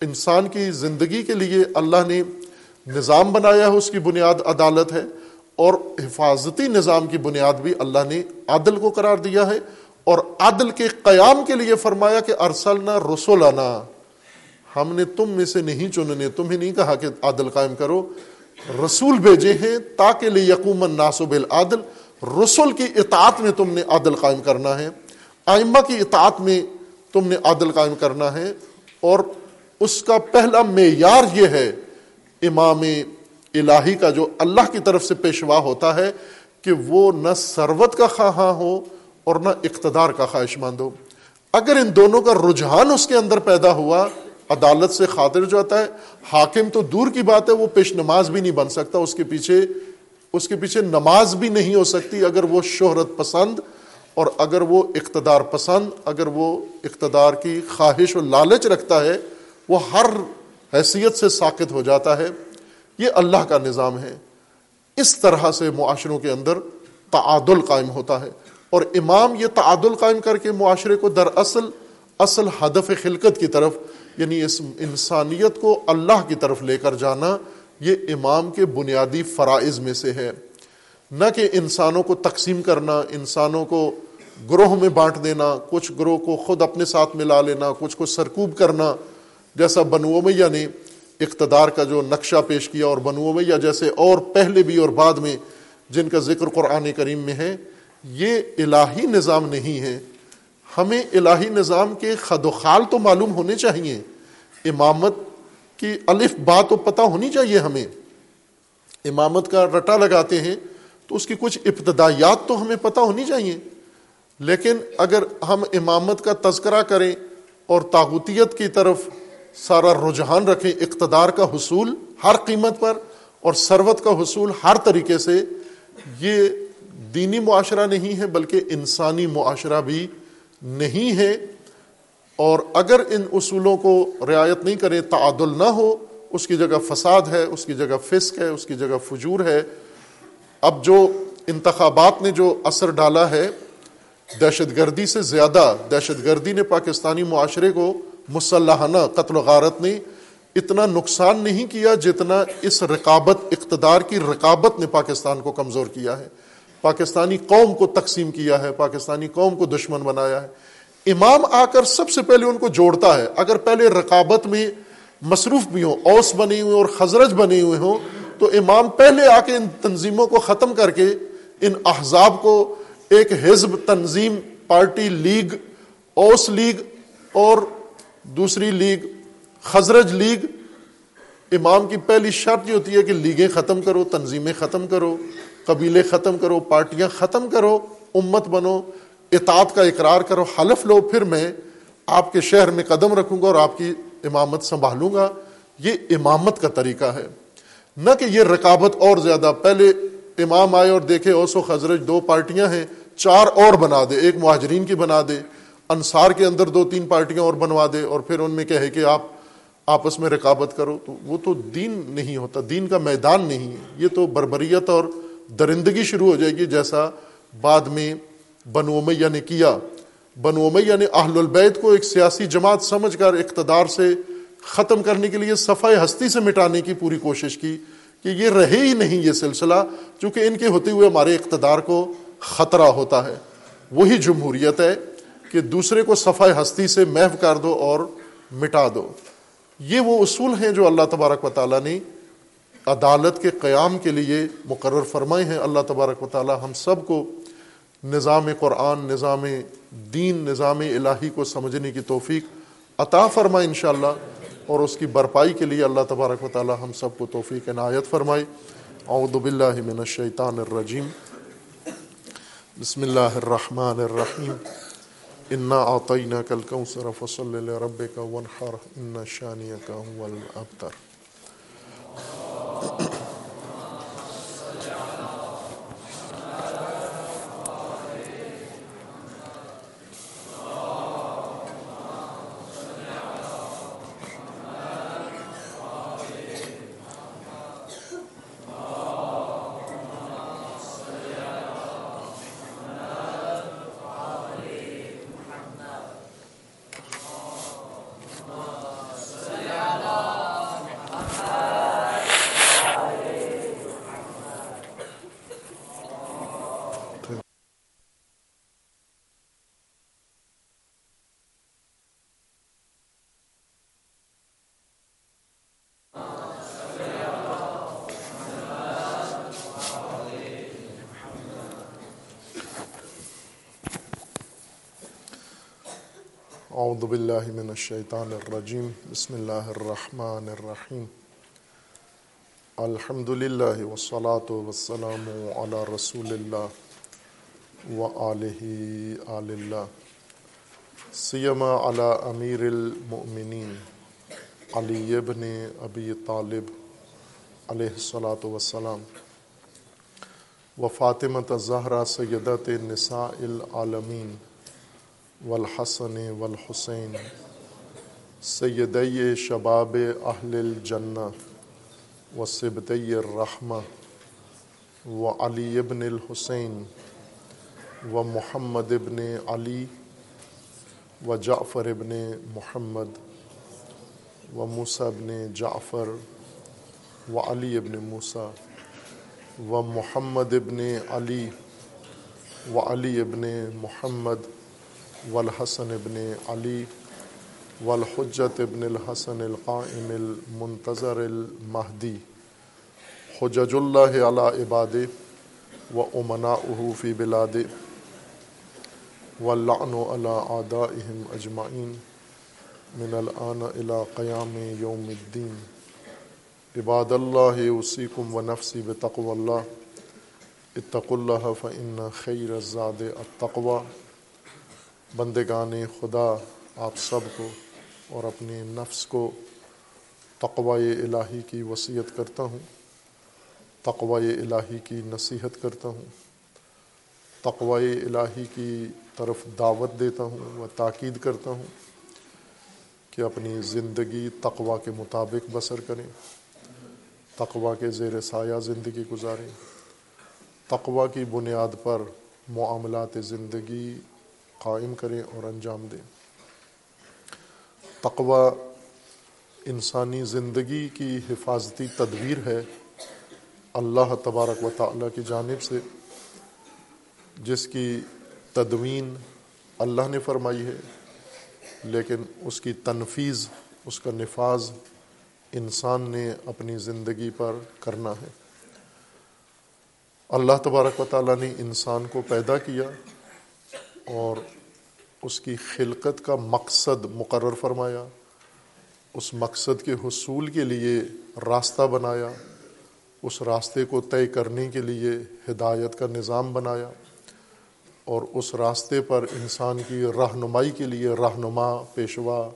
انسان کی زندگی کے لیے اللہ نے نظام بنایا ہے، اس کی بنیاد عدالت ہے اور حفاظتی نظام کی بنیاد بھی اللہ نے عدل کو قرار دیا ہے اور عدل کے قیام کے لیے فرمایا کہ ارسلنا رسولنا ہم نے تم میں سے نہیں چننے تمہیں نہیں کہا کہ عدل قائم کرو۔ رسول بھیجے ہیں تاکہ لے یقوم ناسب العدل رسول کی اطاعت میں تم نے عدل قائم کرنا ہے۔ آئمہ کی اطاعت میں تم نے عدل قائم کرنا ہے۔ اور اس کا پہلا معیار یہ ہے امام الہی کا جو اللہ کی طرف سے پیشوا ہوتا ہے کہ وہ نہ سروت کا خواہاں ہو اور نہ اقتدار کا خواہش مند ہو۔ اگر ان دونوں کا رجحان اس کے اندر پیدا ہوا، عدالت سے خاطر جو آتا ہے، حاکم تو دور کی بات ہے، وہ پیش نماز بھی نہیں بن سکتا، اس کے پیچھے، اس کے پیچھے نماز بھی نہیں ہو سکتی اگر وہ شہرت پسند اور اگر وہ اقتدار پسند، اگر وہ اقتدار کی خواہش و لالچ رکھتا ہے، وہ ہر حیثیت سے ساکت ہو جاتا ہے۔ یہ اللہ کا نظام ہے۔ اس طرح سے معاشروں کے اندر تعادل قائم ہوتا ہے۔ اور امام یہ تعادل قائم کر کے معاشرے کو در اصل اصل ہدف خلقت کی طرف یعنی اس انسانیت کو اللہ کی طرف لے کر جانا، یہ امام کے بنیادی فرائض میں سے ہے۔ نہ کہ انسانوں کو تقسیم کرنا، انسانوں کو گروہ میں بانٹ دینا، کچھ گروہ کو خود اپنے ساتھ ملا لینا، کچھ کو سرکوب کرنا۔ جیسا بنو میاں نے اقتدار کا جو نقشہ پیش کیا اور بنو میاں جیسے اور پہلے بھی اور بعد میں جن کا ذکر قرآن کریم میں ہے، یہ الہی نظام نہیں ہے۔ ہمیں الہی نظام کے خد و خال تو معلوم ہونے چاہیے۔ امامت کی الف بات تو پتہ ہونی چاہیے ہمیں۔ امامت کا رٹا لگاتے ہیں تو اس کی کچھ ابتدایات تو ہمیں پتہ ہونی چاہیے۔ لیکن اگر ہم امامت کا تذکرہ کریں اور تاغوتیت کی طرف سارا رجحان رکھیں، اقتدار کا حصول ہر قیمت پر اور ثروت کا حصول ہر طریقے سے، یہ دینی معاشرہ نہیں ہے بلکہ انسانی معاشرہ بھی نہیں ہے۔ اور اگر ان اصولوں کو رعایت نہیں کرے تعادل نہ ہو، اس کی جگہ فساد ہے، اس کی جگہ فسق ہے، اس کی جگہ فجور ہے۔ اب جو انتخابات نے جو اثر ڈالا ہے، دہشت گردی سے زیادہ، دہشت گردی نے پاکستانی معاشرے کو مسلحانہ، قتل و غارت نے اتنا نقصان نہیں کیا جتنا اس رقابت، اقتدار کی رقابت نے پاکستان کو کمزور کیا ہے۔ پاکستانی قوم کو تقسیم کیا ہے، پاکستانی قوم کو دشمن بنایا ہے۔ امام آ کر سب سے پہلے ان کو جوڑتا ہے۔ اگر پہلے رقابت میں مصروف بھی ہوں، اوس بنے ہوئے اور خزرج بنے ہوئے ہوں، تو امام پہلے آ کے ان تنظیموں کو ختم کر کے ان احزاب کو ایک حزب تنظیم پارٹی لیگ، اوس لیگ اور دوسری لیگ خزرج لیگ، امام کی پہلی شرط یہ ہوتی ہے کہ لیگیں ختم کرو، تنظیمیں ختم کرو، قبیلے ختم کرو، پارٹیاں ختم کرو، امت بنو، اطاعت کا اقرار کرو، حلف لو، پھر میں آپ کے شہر میں قدم رکھوں گا اور آپ کی امامت سنبھالوں گا۔ یہ امامت کا طریقہ ہے۔ نہ کہ یہ رکابت اور زیادہ۔ پہلے امام آئے اور دیکھے اوسو خزرج دو پارٹیاں ہیں، چار اور بنا دے، ایک مہاجرین کی بنا دے۔ انصار کے اندر دو تین پارٹیاں اور بنوا دے اور پھر ان میں کہے کہ آپ آپس میں رکابت کرو، تو وہ تو دین نہیں ہوتا، دین کا میدان نہیں ہے۔ یہ تو بربریت اور درندگی شروع ہو جائے گی، جیسا بعد میں بنو امیہ نے کیا۔ بنو امیہ نے اہل البید کو ایک سیاسی جماعت سمجھ کر اقتدار سے ختم کرنے کے لیے صفائی ہستی سے مٹانے کی پوری کوشش کی کہ یہ رہے ہی نہیں یہ سلسلہ، چونکہ ان کے ہوتے ہوئے ہمارے اقتدار کو خطرہ ہوتا ہے۔ وہی جمہوریت ہے۔ کہ دوسرے کو صفائی ہستی سے محو کر دو اور مٹا دو۔ یہ وہ اصول ہیں جو اللہ تبارک و تعالیٰ نے عدالت کے قیام کے لیے مقرر فرمائے ہیں۔ اللہ تبارک و تعالیٰ ہم سب کو نظام قرآن، نظام دین، نظام الہی کو سمجھنے کی توفیق عطا فرمائے انشاءاللہ۔ اور اس کی برپائی کے لیے اللہ تبارک و تعالیٰ ہم سب کو توفیق عنایت فرمائے۔ اعوذ باللہ من الشیطان الرجیم۔ بسم اللہ الرحمن الرحیم۔ انا آتعینہ اعطیناک الکوثر فصل رب لربک وانحر ان شانیک هو الابتر اعوذ باللہ من الشیطان الرجیم بسم اللہ الرحمن الرحیم الحمد للہ والصلاة والسلام علی رسول اللہ و آلہ آل اللہ سیما علی امیر المؤمنین علی ابن ابی طالب علیہ الصلاة والسلام و فاطمة زہرہ سیدت نساء العالمین والحسن والحسین، سیدی شباب اہل الجنہ و سبتی الرحمہ و علی ابن الحسین و محمد ابن علی و جعفر ابن محمد و موسیٰ ابن جعفر و علی ابن موسیٰ و محمد ابن علی و علی ابن محمد والحسن ابن علی والحجت ابن الحسن القائم المنتظر المہدی حجج اللہ علی عباد و امناؤہ فی بلاد واللعن علی آدائہم اجمعین من الان الى قیام یوم الدین عباد اللہ اسیکم و نفسی بتقو اللہ اتقوا اللہ فإن خیر الزاد التقوی بندگان خدا آپ سب کو اور اپنے نفس کو تقوی الہی کی وصیت کرتا ہوں، تقوی الہی کی نصیحت کرتا ہوں، تقوی الہی کی طرف دعوت دیتا ہوں و تاکید کرتا ہوں کہ اپنی زندگی تقوی کے مطابق بسر کریں، تقوی کے زیر سایہ زندگی گزاریں، تقوی کی بنیاد پر معاملات زندگی قائم کریں اور انجام دیں۔ تقوی انسانی زندگی کی حفاظتی تدبیر ہے۔ اللہ تبارک و تعالیٰ کی جانب سے جس کی تدوین اللہ نے فرمائی ہے، لیکن اس کی تنفیز اس کا نفاذ انسان نے اپنی زندگی پر کرنا ہے۔ اللہ تبارک و تعالیٰ نے انسان کو پیدا کیا اور اس کی خلقت کا مقصد مقرر فرمایا، اس مقصد کے حصول کے لیے راستہ بنایا، اس راستے کو طے کرنے کے لیے ہدایت کا نظام بنایا، اور اس راستے پر انسان کی رہنمائی کے لیے رہنما، پیشوا،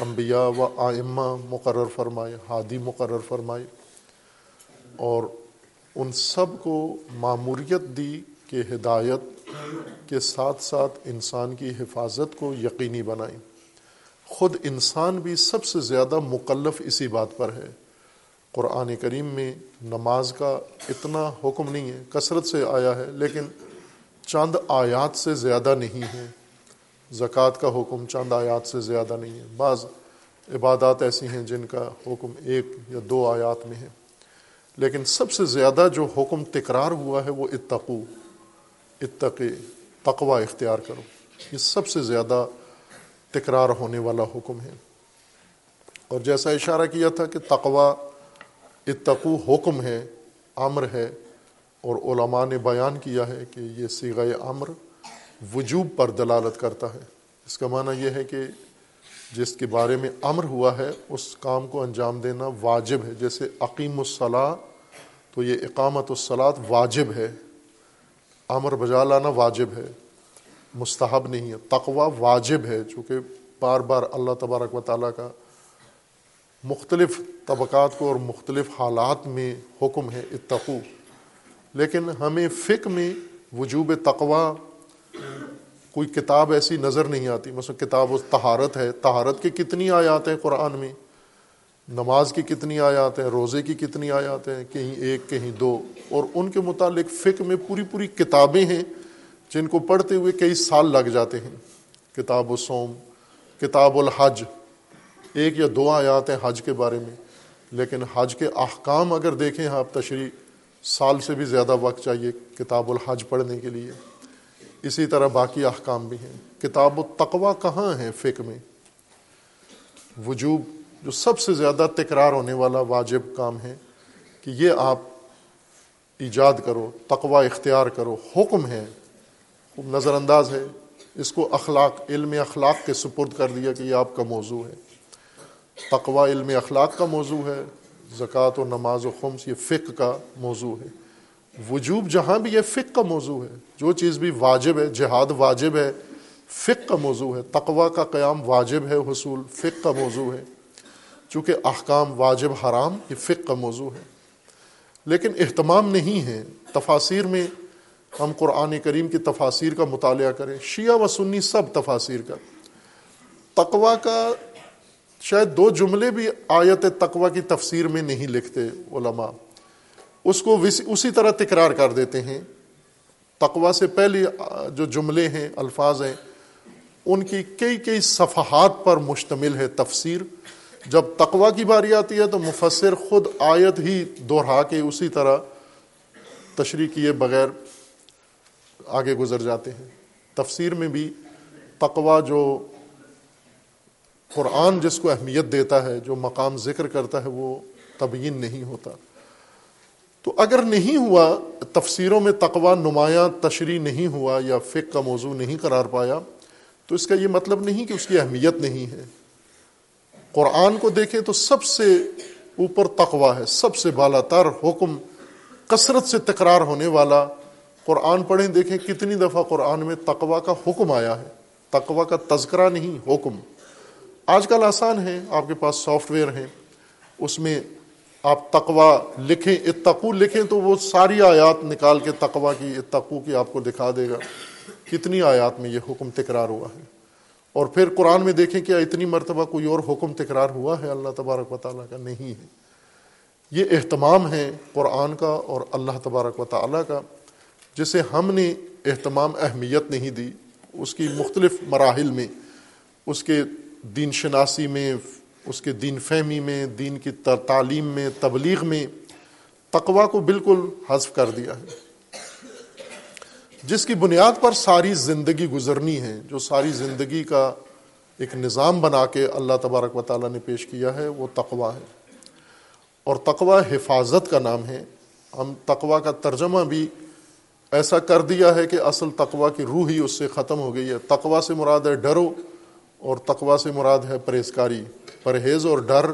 انبیاء و آئمہ مقرر فرمائے، ہادی مقرر فرمائے، اور ان سب کو معموریت دی کہ ہدایت کے ساتھ ساتھ انسان کی حفاظت کو یقینی بنائیں۔ خود انسان بھی سب سے زیادہ مکلف اسی بات پر ہے۔ قرآن کریم میں نماز کا اتنا حکم نہیں ہے، کثرت سے آیا ہے، لیکن چند آیات سے زیادہ نہیں ہے۔ زکوٰۃ کا حکم چند آیات سے زیادہ نہیں ہے۔ بعض عبادات ایسی ہیں جن کا حکم ایک یا دو آیات میں ہے۔ لیکن سب سے زیادہ جو حکم تکرار ہوا ہے وہ اتقو۔ اتقی تقوا اختیار کرو۔ یہ سب سے زیادہ تکرار ہونے والا حکم ہے۔ اور جیسا اشارہ کیا تھا کہ تقوا اتقو حکم ہے، امر ہے، اور علماء نے بیان کیا ہے کہ یہ سیغ امر وجوب پر دلالت کرتا ہے۔ اس کا معنی یہ ہے کہ جس کے بارے میں امر ہوا ہے، اس کام کو انجام دینا واجب ہے۔ جیسے عقیم الصلاح تو یہ اقامت الصلاط واجب ہے۔ امر بجا لانا واجب ہے، مستحب نہیں ہے تقوا واجب ہے، چونکہ بار بار اللہ تبارک و تعالیٰ کا مختلف طبقات کو اور مختلف حالات میں حکم ہے، اتقو۔ لیکن ہمیں فکر میں وجوب تقوا کوئی کتاب ایسی نظر نہیں آتی، مثلا کتاب و تہارت ہے تہارت کی کتنی آیات ہیں قرآن میں؟ نماز کی کتنی آیات ہیں، روزے کی کتنی آیات ہیں، کہیں ایک، کہیں دو، اور ان کے متعلق فکر میں پوری پوری کتابیں ہیں جن کو پڑھتے ہوئے کئی سال لگ جاتے ہیں۔ کتاب و سوم کتاب الحج، ایک یا دو آیات ہیں حج کے بارے میں۔ لیکن حج کے احکام اگر دیکھیں آپ، تشریح، سال سے بھی زیادہ وقت چاہیے کتاب الحج پڑھنے کے لیے۔ اسی طرح باقی احکام بھی ہیں۔ کتاب و تقوا کہاں ہے فکر میں؟ وجوب جو سب سے زیادہ تکرار ہونے والا واجب کام ہے کہ یہ آپ ایجاد کرو تقوا اختیار کرو، حکم ہے نظر انداز ہے۔ اس کو اخلاق، علم اخلاق کے سپرد کر دیا کہ یہ آپ کا موضوع ہے۔ تقوا علم اخلاق کا موضوع ہے۔ زکوٰۃ و نماز و خمس، یہ فقہ کا موضوع ہے۔ وجوب جہاں بھی یہ فقہ کا موضوع ہے، جو چیز بھی واجب ہے، جہاد واجب ہے، فقہ کا موضوع ہے۔ تقوا کا قیام واجب ہے، حصول فقہ کا موضوع ہے۔ چونکہ احکام واجب حرام، یہ فقہ کا موضوع ہے۔ لیکن اہتمام نہیں ہے۔ تفاصیر میں ہم قرآن کریم کی تفاصیر کا مطالعہ کریں، شیعہ و سنی سب تفاصیر کا۔ تقوا کا شاید دو جملے بھی آیت تقوا کی تفسیر میں نہیں لکھتے علماء۔ اس کو اسی طرح تکرار کر دیتے ہیں۔ تقوا سے پہلے جو جملے ہیں، الفاظ ہیں، ان کی کئی کئی صفحات پر مشتمل ہے تفسیر۔ جب تقوا کی باری آتی ہے تو مفسر خود آیت ہی دوہرا کے اسی طرح تشریح کیے بغیر آگے گزر جاتے ہیں۔ تفسیر میں بھی تقوا جو قرآن جس کو اہمیت دیتا ہے، جو مقام ذکر کرتا ہے، وہ تبیین نہیں ہوتا۔ تو اگر نہیں ہوا، تفسیروں میں تقوا نمایاں تشریح نہیں ہوا یا فق کا موضوع نہیں قرار پایا، تو اس کا یہ مطلب نہیں کہ اس کی اہمیت نہیں ہے۔ قرآن کو دیکھیں تو سب سے اوپر تقوا ہے، سب سے بالا تر حکم، کثرت سے تکرار ہونے والا۔ قرآن پڑھیں، دیکھیں کتنی دفعہ قرآن میں تقوا کا حکم آیا ہے۔ تقوا کا تذکرہ نہیں، حکم۔ آج کل آسان ہے، آپ کے پاس سافٹ ویئر ہیں، اس میں آپ تقوا لکھیں، اتقو لکھیں تو وہ ساری آیات نکال کے تقوا کی، اتقو کی آپ کو دکھا دے گا۔ کتنی آیات میں یہ حکم تکرار ہوا ہے۔ اور پھر قرآن میں دیکھیں کہ اتنی مرتبہ کوئی اور حکم تکرار ہوا ہے، اللہ تبارک و تعالیٰ کا نہیں ہے۔ یہ اہتمام ہے قرآن کا اور اللہ تبارک و تعالیٰ کا، جسے ہم نے اہتمام اہمیت نہیں دی۔ اس کی مختلف مراحل میں، اس کے دین شناسی میں، اس کے دین فہمی میں، دین کی تعلیم میں، تبلیغ میں تقوا کو بالکل حذف کر دیا ہے۔ جس کی بنیاد پر ساری زندگی گزرنی ہے، جو ساری زندگی کا ایک نظام بنا کے اللہ تبارک و تعالیٰ نے پیش کیا ہے، وہ تقوا ہے۔ اور تقوا حفاظت کا نام ہے۔ ہم تقوا کا ترجمہ بھی ایسا کر دیا ہے کہ اصل تقوا کی روح ہی اس سے ختم ہو گئی ہے۔ تقوا سے مراد ہے ڈرو اور تقوا سے مراد ہے پرہیزکاری پرہیز اور ڈر،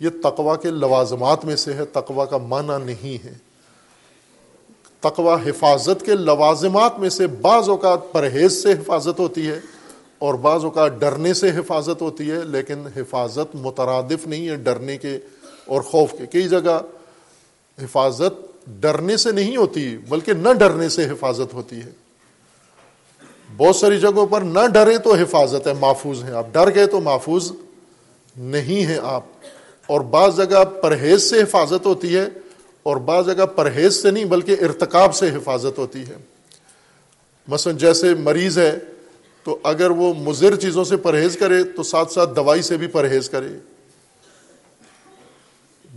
یہ تقوا کے لوازمات میں سے ہے تقوا کا معنی نہیں ہے۔ تقوا حفاظت کے لوازمات میں سے بعض اوقات پرہیز سے حفاظت ہوتی ہے اور بعض اوقات ڈرنے سے حفاظت ہوتی ہے، لیکن حفاظت مترادف نہیں ہے ڈرنے کے اور خوف کے۔ کئی جگہ حفاظت ڈرنے سے نہیں ہوتی، بلکہ نہ ڈرنے سے حفاظت ہوتی ہے۔ بہت ساری جگہوں پر نہ ڈرے تو حفاظت ہے، محفوظ ہیں۔ آپ ڈر گئے تو محفوظ نہیں ہیں آپ۔ اور بعض جگہ پرہیز سے حفاظت ہوتی ہے اور بعض جگہ پرہیز سے نہیں بلکہ ارتکاب سے حفاظت ہوتی ہے۔ مثلا جیسے مریض ہے تو اگر وہ مضر چیزوں سے پرہیز کرے تو ساتھ ساتھ دوائی سے بھی پرہیز کرے۔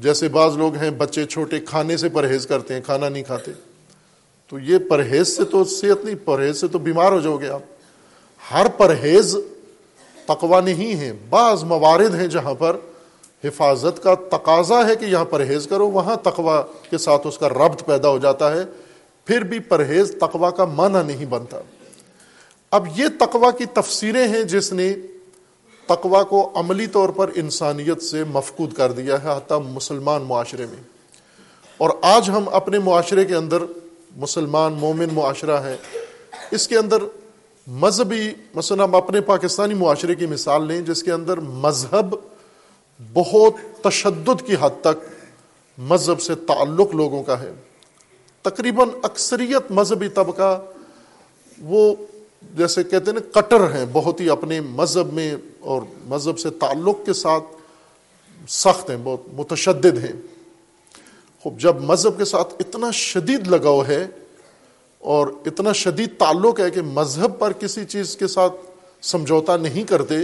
جیسے بعض لوگ ہیں بچے چھوٹے کھانے سے پرہیز کرتے ہیں، کھانا نہیں کھاتے۔ تو یہ پرہیز سے تو صحت نہیں، پرہیز سے تو بیمار ہو جاؤ گے آپ۔ ہر پرہیز تقوا نہیں ہے۔ بعض موارد ہیں جہاں پر حفاظت کا تقاضا ہے کہ یہاں پرہیز کرو، وہاں تقوا کے ساتھ اس کا ربط پیدا ہو جاتا ہے، پھر بھی پرہیز تقوا کا معنی نہیں بنتا۔ اب یہ تقوا کی تفسیریں ہیں جس نے تقوا کو عملی طور پر انسانیت سے مفقود کر دیا ہے، حتیٰ مسلمان معاشرے میں۔ اور آج ہم اپنے معاشرے کے اندر مسلمان مومن معاشرہ ہے اس کے اندر مذہبی، مثلا ہم اپنے پاکستانی معاشرے کی مثال لیں، جس کے اندر مذہب بہت تشدد کی حد تک مذہب سے تعلق لوگوں کا ہے۔ تقریباً اکثریت مذہبی طبقہ وہ جیسے کہتے ہیں نا، کٹر ہیں، بہت ہی اپنے مذہب میں اور مذہب سے تعلق کے ساتھ سخت ہیں، بہت متشدد ہیں۔ خوب، جب مذہب کے ساتھ اتنا شدید لگاؤ ہے اور اتنا شدید تعلق ہے کہ مذہب پر کسی چیز کے ساتھ سمجھوتا نہیں کرتے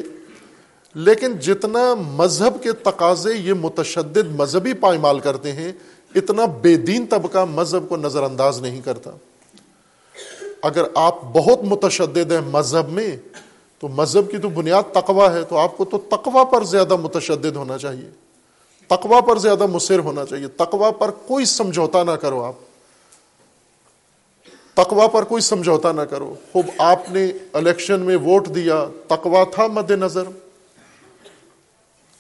لیکن جتنا مذہب کے تقاضے یہ متشدد مذہبی پائمال کرتے ہیں، اتنا بے دین طبقہ مذہب کو نظر انداز نہیں کرتا۔ اگر آپ بہت متشدد ہیں مذہب میں، تو مذہب کی تو بنیاد تقوا ہے، تو آپ کو تو تقوا پر زیادہ متشدد ہونا چاہیے۔ تقوا پر زیادہ مصر ہونا چاہیے۔ تقوا پر کوئی سمجھوتا نہ کرو آپ۔ تقوا پر کوئی سمجھوتا نہ کرو۔ خوب آپ نے الیکشن میں ووٹ دیا تقوا تھا مد نظر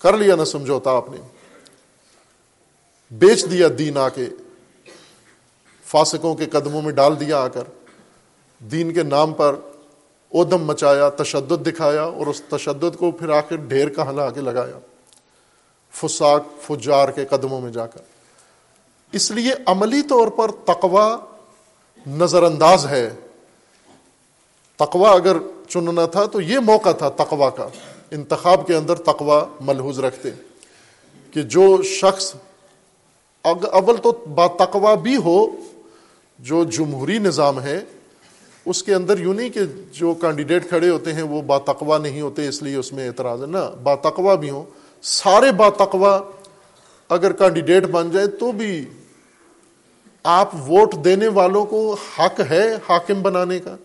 کر لیا نہ سمجھوتا آپ نے۔ بیچ دیا دین آ کے، فاسقوں کے قدموں میں ڈال دیا آ کر۔ دین کے نام پر ادم مچایا، تشدد دکھایا اور اس تشدد کو پھر آ کے ڈھیر کہاں لا کے لگایا۔ فساق، فجار کے قدموں میں جا کر۔ اس لیے عملی طور پر تقوا نظر انداز ہے۔ تقوا اگر چننا تھا تو یہ موقع تھا تقوا کا۔ انتخاب کے اندر تقوا ملحوظ رکھتے کہ جو شخص اول تو با تقوا بھی ہو، جو جمہوری نظام ہے، اس کے اندر یوں نہیں کہ جو کینڈیڈیٹ کھڑے ہوتے ہیں، وہ با تقوا نہیں ہوتے، اس لیے اس میں اعتراض ہے۔ نا با تقوا بھی ہوں۔ سارے با تقوا اگر کینڈیڈیٹ بن جائے تو بھی آپ ووٹ دینے والوں کو حق ہے حاکم بنانے کا۔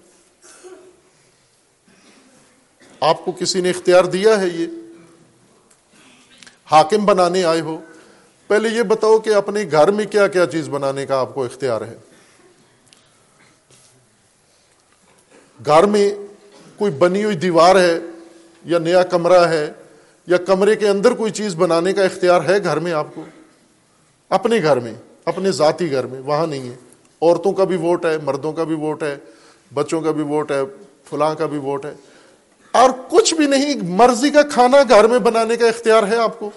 آپ کو کسی نے اختیار دیا ہے یہ؟ حاکم بنانے آئے ہو۔ پہلے یہ بتاؤ کہ اپنے گھر میں کیا کیا چیز بنانے کا آپ کو اختیار ہے۔ گھر میں کوئی بنی ہوئی دیوار ہے یا نیا کمرہ ہے یا کمرے کے اندر کوئی چیز بنانے کا اختیار ہے گھر میں آپ کو؟ اپنے گھر میں، اپنے ذاتی گھر میں، وہاں نہیں ہے۔ عورتوں کا بھی ووٹ ہے، مردوں کا بھی ووٹ ہے، بچوں کا بھی ووٹ ہے، فلاں کا بھی ووٹ ہے۔ اور کچھ بھی نہیں، مرضی کا کھانا گھر میں بنانے کا اختیار ہے آپ کو۔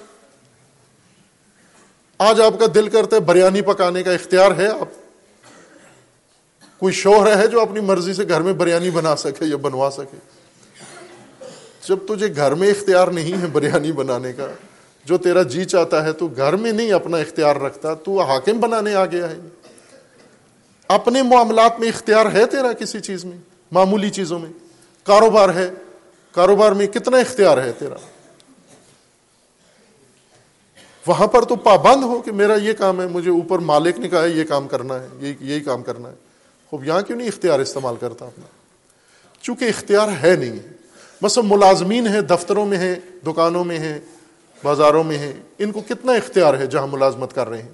آج آپ کا دل کرتا ہے بریانی پکانے کا اختیار ہے آپ۔ کوئی شوہر ہے جو اپنی مرضی سے گھر میں بریانی بنا سکے یا بنوا سکے۔ جب تجھے گھر میں اختیار نہیں ہے بریانی بنانے کا، جو تیرا جی چاہتا ہے، تو گھر میں نہیں اپنا اختیار رکھتا، تو حاکم بنانے آ گیا ہے اپنے معاملات میں اختیار ہے تیرا کسی چیز میں، معمولی چیزوں میں؟ کاروبار ہے کاروبار میں کتنا اختیار ہے تیرا؟ وہاں پر تو پابند ہو کہ میرا یہ کام ہے، مجھے اوپر مالک نے کہا ہے، یہ کام کرنا ہے یہی کام کرنا ہے۔ خوب، یہاں کیوں نہیں اختیار استعمال کرتا اپنا؟ چونکہ اختیار ہے نہیں۔ بس ملازمین ہیں، دفتروں میں ہیں، دکانوں میں ہیں، بازاروں میں ہیں۔ ان کو کتنا اختیار ہے جہاں ملازمت کر رہے ہیں؟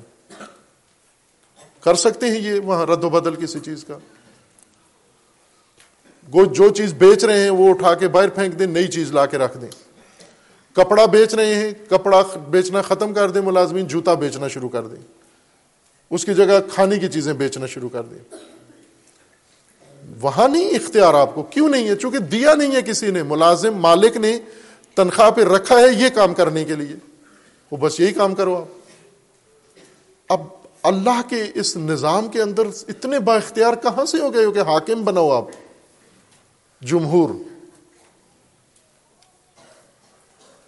کر سکتے ہیں یہ وہاں رد و بدل کسی چیز کا؟ جو چیز بیچ رہے ہیں وہ اٹھا کے باہر پھینک دیں، نئی چیز لا کے رکھ دیں۔ کپڑا بیچ رہے ہیں، کپڑا بیچنا ختم کر دیں، ملازمین جوتا بیچنا شروع کر دیں۔ اس کی جگہ کھانے کی چیزیں بیچنا شروع کر دیں۔ وہاں نہیں، اختیار آپ کو۔ کیوں نہیں ہے؟ چونکہ دیا نہیں ہے کسی نے۔ ملازم مالک نے تنخواہ پہ رکھا ہے یہ کام کرنے کے لیے۔ وہ بس یہی کام کرو آپ۔ اب اللہ کے اس نظام کے اندر اتنے با اختیار کہاں سے ہو گئے ہو کہ حاکم بناؤ آپ؟ جمہور۔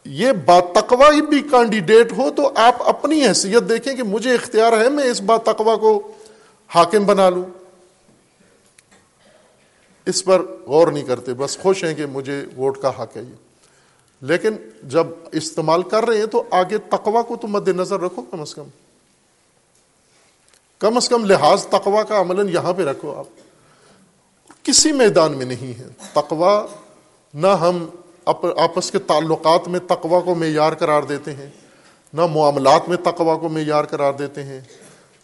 یہ بات بھی کینڈیڈیٹ ہو تو آپ اپنی حیثیت دیکھیں کہ مجھے اختیار ہے میں اس بات تقوا کو حاکم بنا لوں۔ اس پر غور نہیں کرتے، بس خوش ہیں کہ مجھے ووٹ کا حق ہے یہ۔ لیکن جب استعمال کر رہے ہیں تو آگے تقوا کو تو مد نظر رکھو کم از کم۔ کم از کم لحاظ تقوا کا عمل یہاں پہ رکھو آپ۔ کسی میدان میں نہیں ہے۔ تقوا نہ ہم آپس کے تعلقات میں تقوا کو معیار قرار دیتے ہیں، نہ معاملات میں تقوا کو معیار قرار دیتے ہیں،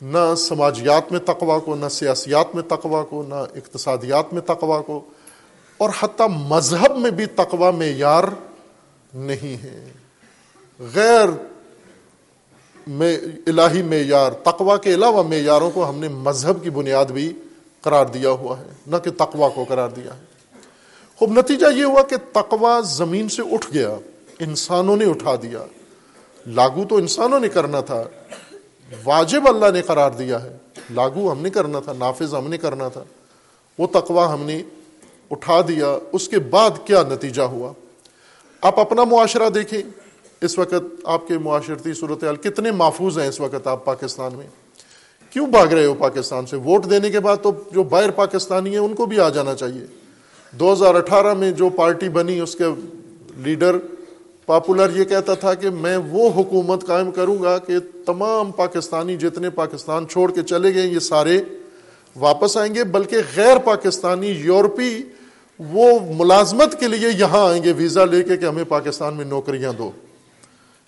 نہ سماجیات میں تقوا کو، نہ سیاسیات میں تقوا کو، نہ اقتصادیات میں تقوا کو، اور حتیٰ مذہب میں بھی تقوا معیار نہیں ہے۔ غیر میں، الہی معیار تقوا کے علاوہ معیاروں کو ہم نے مذہب کی بنیاد بھی قرار دیا ہوا ہے، نہ کہ تقوا کو قرار دیا ہے۔ خوب، نتیجہ یہ ہوا کہ تقوا زمین سے اٹھ گیا، انسانوں نے اٹھا دیا۔ لاگو تو انسانوں نے کرنا تھا، واجب اللہ نے قرار دیا ہے۔ لاگو ہم نے کرنا تھا، نافذ ہم نے کرنا تھا۔ وہ تقوا ہم نے اٹھا دیا، اس کے بعد کیا نتیجہ ہوا؟ آپ اپنا معاشرہ دیکھیں۔ اس وقت آپ کے معاشرتی صورتحال کتنے محفوظ ہیں اس وقت آپ پاکستان میں؟ کیوں بھاگ رہے ہو پاکستان سے؟ ووٹ دینے کے بعد تو جو باہر پاکستانی ہیں ان کو بھی آ جانا چاہیے۔ دو ہزار اٹھارہ میں جو پارٹی بنی، اس کے لیڈر پاپولر یہ کہتا تھا کہ میں وہ حکومت قائم کروں گا کہ تمام پاکستانی جتنے پاکستان چھوڑ کے چلے گئے، یہ سارے واپس آئیں گے، بلکہ غیر پاکستانی یورپی وہ ملازمت کے لیے یہاں آئیں گے، ویزا لے کے کہ ہمیں پاکستان میں نوکریاں دو۔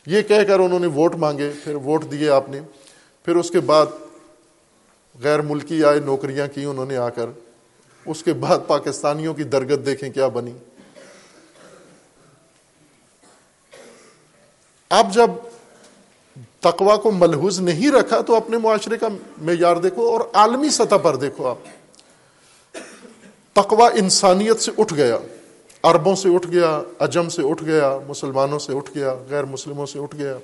یہ کہہ کر انہوں نے ووٹ مانگے، پھر ووٹ دیے آپ نے۔ پھر اس کے بعد غیر ملکی آئے نوکریاں کی انہوں نے آ کر، اس کے بعد پاکستانیوں کی درگت دیکھیں کیا بنی۔ اب جب تقوا کو ملحوظ نہیں رکھا تو اپنے معاشرے کا معیار دیکھو اور عالمی سطح پر دیکھو آپ۔ تقوا انسانیت سے اٹھ گیا، عربوں سے اٹھ گیا اجم سے اٹھ گیا، مسلمانوں سے اٹھ گیا، غیر مسلموں سے اٹھ گیا۔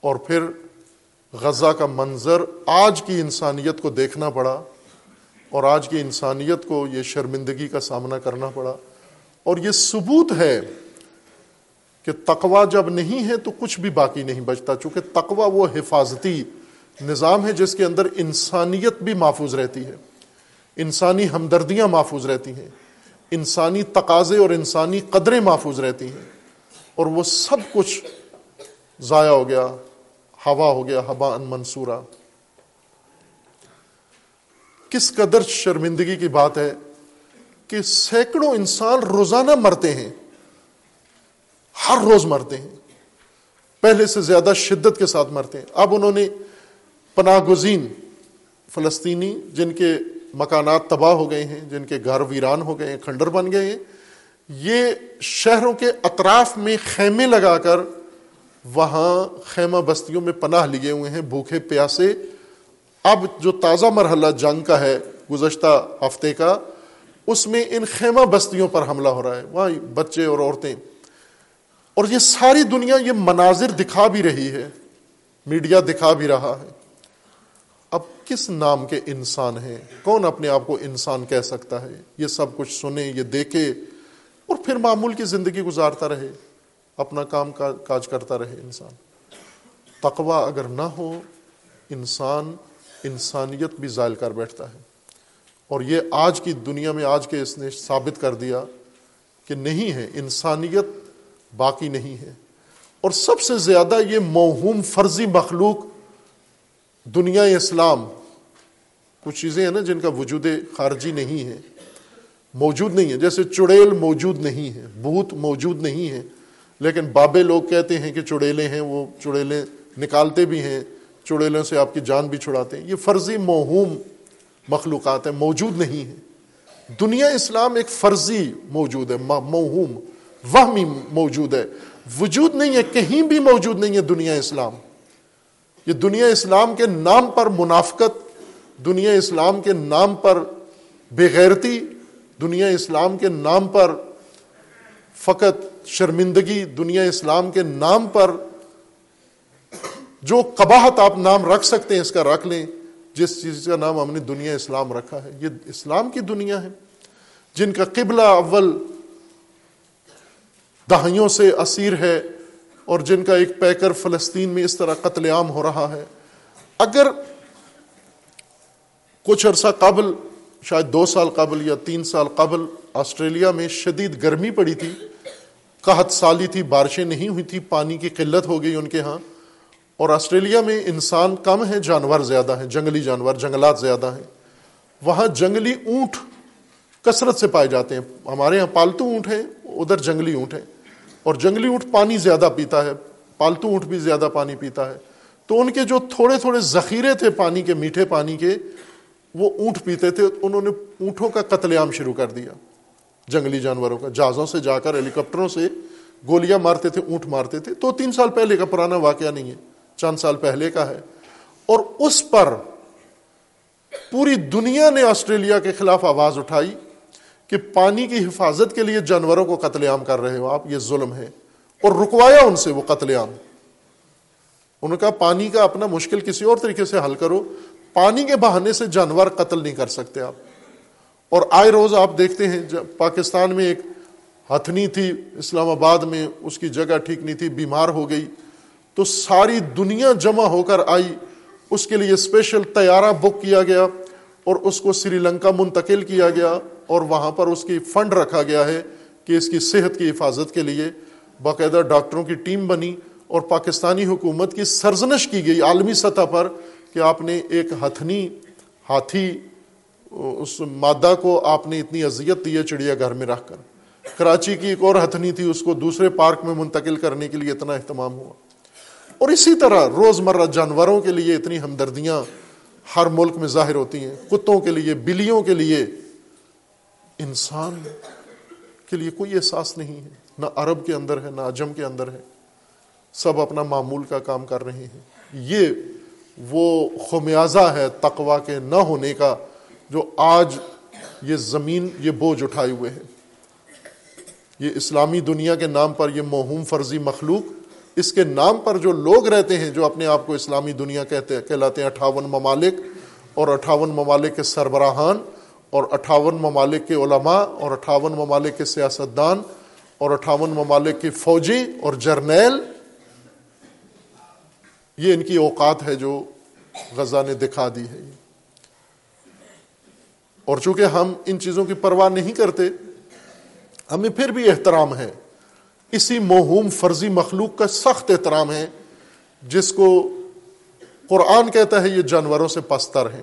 اور پھر غزہ کا منظر آج کی انسانیت کو دیکھنا پڑا اور آج کی انسانیت کو یہ شرمندگی کا سامنا کرنا پڑا اور یہ ثبوت ہے کہ تقوا جب نہیں ہے تو کچھ بھی باقی نہیں بچتا، چونکہ تقوا وہ حفاظتی نظام ہے جس کے اندر انسانیت بھی محفوظ رہتی ہے، انسانی ہمدردیاں محفوظ رہتی ہیں، انسانی تقاضے اور انسانی قدریں محفوظ رہتی ہیں، اور وہ سب کچھ ضائع ہو گیا۔ ہوا ہو گیا، ہوا ان منصورہ۔ کس قدر شرمندگی کی بات ہے کہ سینکڑوں انسان روزانہ مرتے ہیں، ہر روز مرتے ہیں۔ پہلے سے زیادہ شدت کے ساتھ مرتے ہیں۔ اب انہوں نے پناہ گزین فلسطینی، جن کے مکانات تباہ ہو گئے ہیں، جن کے گھر ویران ہو گئے ہیں، کھنڈر بن گئے ہیں، یہ شہروں کے اطراف میں خیمے لگا کر وہاں خیمہ بستیوں میں پناہ لیے ہوئے ہیں، بھوکے پیاسے۔ اب جو تازہ مرحلہ جنگ کا ہے، گزشتہ ہفتے کا، اس میں ان خیمہ بستیوں پر حملہ ہو رہا ہے۔ وہاں بچے اور عورتیں۔ اور یہ ساری دنیا یہ مناظر دکھا بھی رہی ہے، میڈیا دکھا بھی رہا ہے۔ اب کس نام کے انسان ہیں؟ کون اپنے آپ کو انسان کہہ سکتا ہے؟ یہ سب کچھ سنے یہ دیکھے اور پھر معمول کی زندگی گزارتا رہے۔ اپنا کام کاج کرتا رہے انسان۔ تقوا اگر نہ ہو، انسان انسانیت بھی ظائل کر بیٹھتا ہے۔ اور یہ آج کی دنیا میں آج کے اس نے ثابت کر دیا کہ نہیں ہے، انسانیت باقی نہیں ہے۔ اور سب سے زیادہ یہ موہوم فرضی مخلوق دنیا اسلام، کچھ چیزیں ہیں نا جن کا وجود خارجی نہیں ہے، موجود نہیں ہے۔ جیسے چڑیل موجود نہیں ہے، بھوت موجود نہیں ہے۔ لیکن بابے لوگ کہتے ہیں کہ چڑیلے ہیں، وہ چڑیلیں نکالتے بھی ہیں، چڑیلوں سے آپ کی جان بھی چھڑاتے ہیں۔ یہ فرضی موہوم مخلوقات ہیں، موجود نہیں ہے دنیا اسلام ایک فرضی موجود ہے موہوم، وہمی موجود ہے۔ وجود نہیں ہے، کہیں بھی موجود نہیں ہے دنیا اسلام۔ یہ دنیا اسلام کے نام پر منافقت، دنیا اسلام کے نام پر بےغیرتی دنیا اسلام کے نام پر فقط شرمندگی دنیا اسلام کے نام پر جو قباحت آپ نام رکھ سکتے ہیں اس کا رکھ لیں، جس چیز کا نام ہم نے دنیا اسلام رکھا ہے، یہ اسلام کی دنیا ہے۔ جن کا قبلہ اول دہائیوں سے اسیر ہے اور جن کا ایک پیکر فلسطین میں اس طرح قتل عام ہو رہا ہے۔ اگر کچھ عرصہ قبل، شاید دو سال قبل یا تین سال قبل آسٹریلیا میں شدید گرمی پڑی تھی، قحط سالی تھی، بارشیں نہیں ہوئی تھی، پانی کی قلت ہو گئی ان کے ہاں۔ اور آسٹریلیا میں انسان کم ہیں، جانور زیادہ ہیں، جنگلی جانور، جنگلات زیادہ ہیں۔ وہاں جنگلی اونٹ کثرت سے پائے جاتے ہیں۔ ہمارے یہاں پالتو اونٹ ہیں، ادھر جنگلی اونٹ ہیں۔ اور جنگلی اونٹ پانی زیادہ پیتا ہے، پالتو اونٹ بھی زیادہ پانی پیتا ہے۔ تو ان کے جو تھوڑے تھوڑے ذخیرے تھے پانی کے، میٹھے پانی کے، وہ اونٹ پیتے تھے۔ انہوں نے اونٹوں کا قتل عام شروع کر دیا۔ جنگلی جانوروں کا جہازوں سے جا کر ہیلی کاپٹروں سے گولیاں مارتے تھے، اونٹ مارتے تھے۔ تو تین سال پہلے کا پرانا واقعہ نہیں ہے، چند سال پہلے کا ہے۔ اور اس پر پوری دنیا نے آسٹریلیا کے خلاف آواز اٹھائی کہ پانی کی حفاظت کے لیے جانوروں کو قتل عام کر رہے ہو۔ آپ، یہ ظلم ہے۔ اور رکوایا ان سے وہ قتل عام۔ ان کا پانی کا اپنا مشکل کسی اور طریقے سے حل کرو۔ پانی کے بہانے سے جانور قتل نہیں کر سکتے آپ۔ اور آئے روز آپ دیکھتے ہیں جب پاکستان میں ایک ہتھنی تھی، اسلام آباد میں اس کی جگہ ٹھیک نہیں تھی، بیمار ہو گئی۔ تو ساری دنیا جمع ہو کر آئی۔ اس کے لیے اسپیشل طیارہ بک کیا گیا اور اس کو سری لنکا منتقل کیا گیا اور وہاں پر اس کی فنڈ رکھا گیا ہے کہ اس کی صحت کی حفاظت کے لیے باقاعدہ ڈاکٹروں کی ٹیم بنی اور پاکستانی حکومت کی سرزنش کی گئی، عالمی سطح پر کہ آپ نے ایک ہتھنی ہاتھی اس مادہ کو آپ نے اتنی اذیت دی ہے چڑیا گھر میں رکھ کر۔ کراچی کی ایک اور ہتھنی تھی، اس کو دوسرے پارک میں منتقل کرنے کے لیے اتنا اہتمام ہوا۔ اور اسی طرح روز مرہ جانوروں کے لیے اتنی ہمدردیاں ہر ملک میں ظاہر ہوتی ہیں۔ کتوں کے لیے، بلیوں کے لیے۔ انسان کے لیے کوئی احساس نہیں ہے۔ نہ عرب کے اندر ہے، نہ عجم کے اندر ہے۔ سب اپنا معمول کا کام کر رہے ہیں۔ یہ وہ خمیازہ ہے تقوا کے نہ ہونے کا۔ جو آج یہ زمین، یہ بوجھ اٹھائے ہوئے ہے یہ اسلامی دنیا کے نام پر یہ موہوم فرضی مخلوق، اس کے نام پر جو لوگ رہتے ہیں جو اپنے آپ کو اسلامی دنیا کہتے، کہلاتے ہیں اٹھاون ممالک اور اٹھاون ممالک کے سربراہان اور اٹھاون ممالک کے علماء اور اٹھاون ممالک کے سیاستدان اور اٹھاون ممالک کے فوجی اور جرنیل۔ یہ ان کی اوقات ہے جو غزہ نے دکھا دی ہے۔ اور چونکہ ہم ان چیزوں کی پرواہ نہیں کرتے، ہمیں پھر بھی احترام ہے۔ اسی موہوم فرضی مخلوق کا سخت احترام ہے، جس کو قرآن کہتا ہے یہ جانوروں سے پستر ہیں۔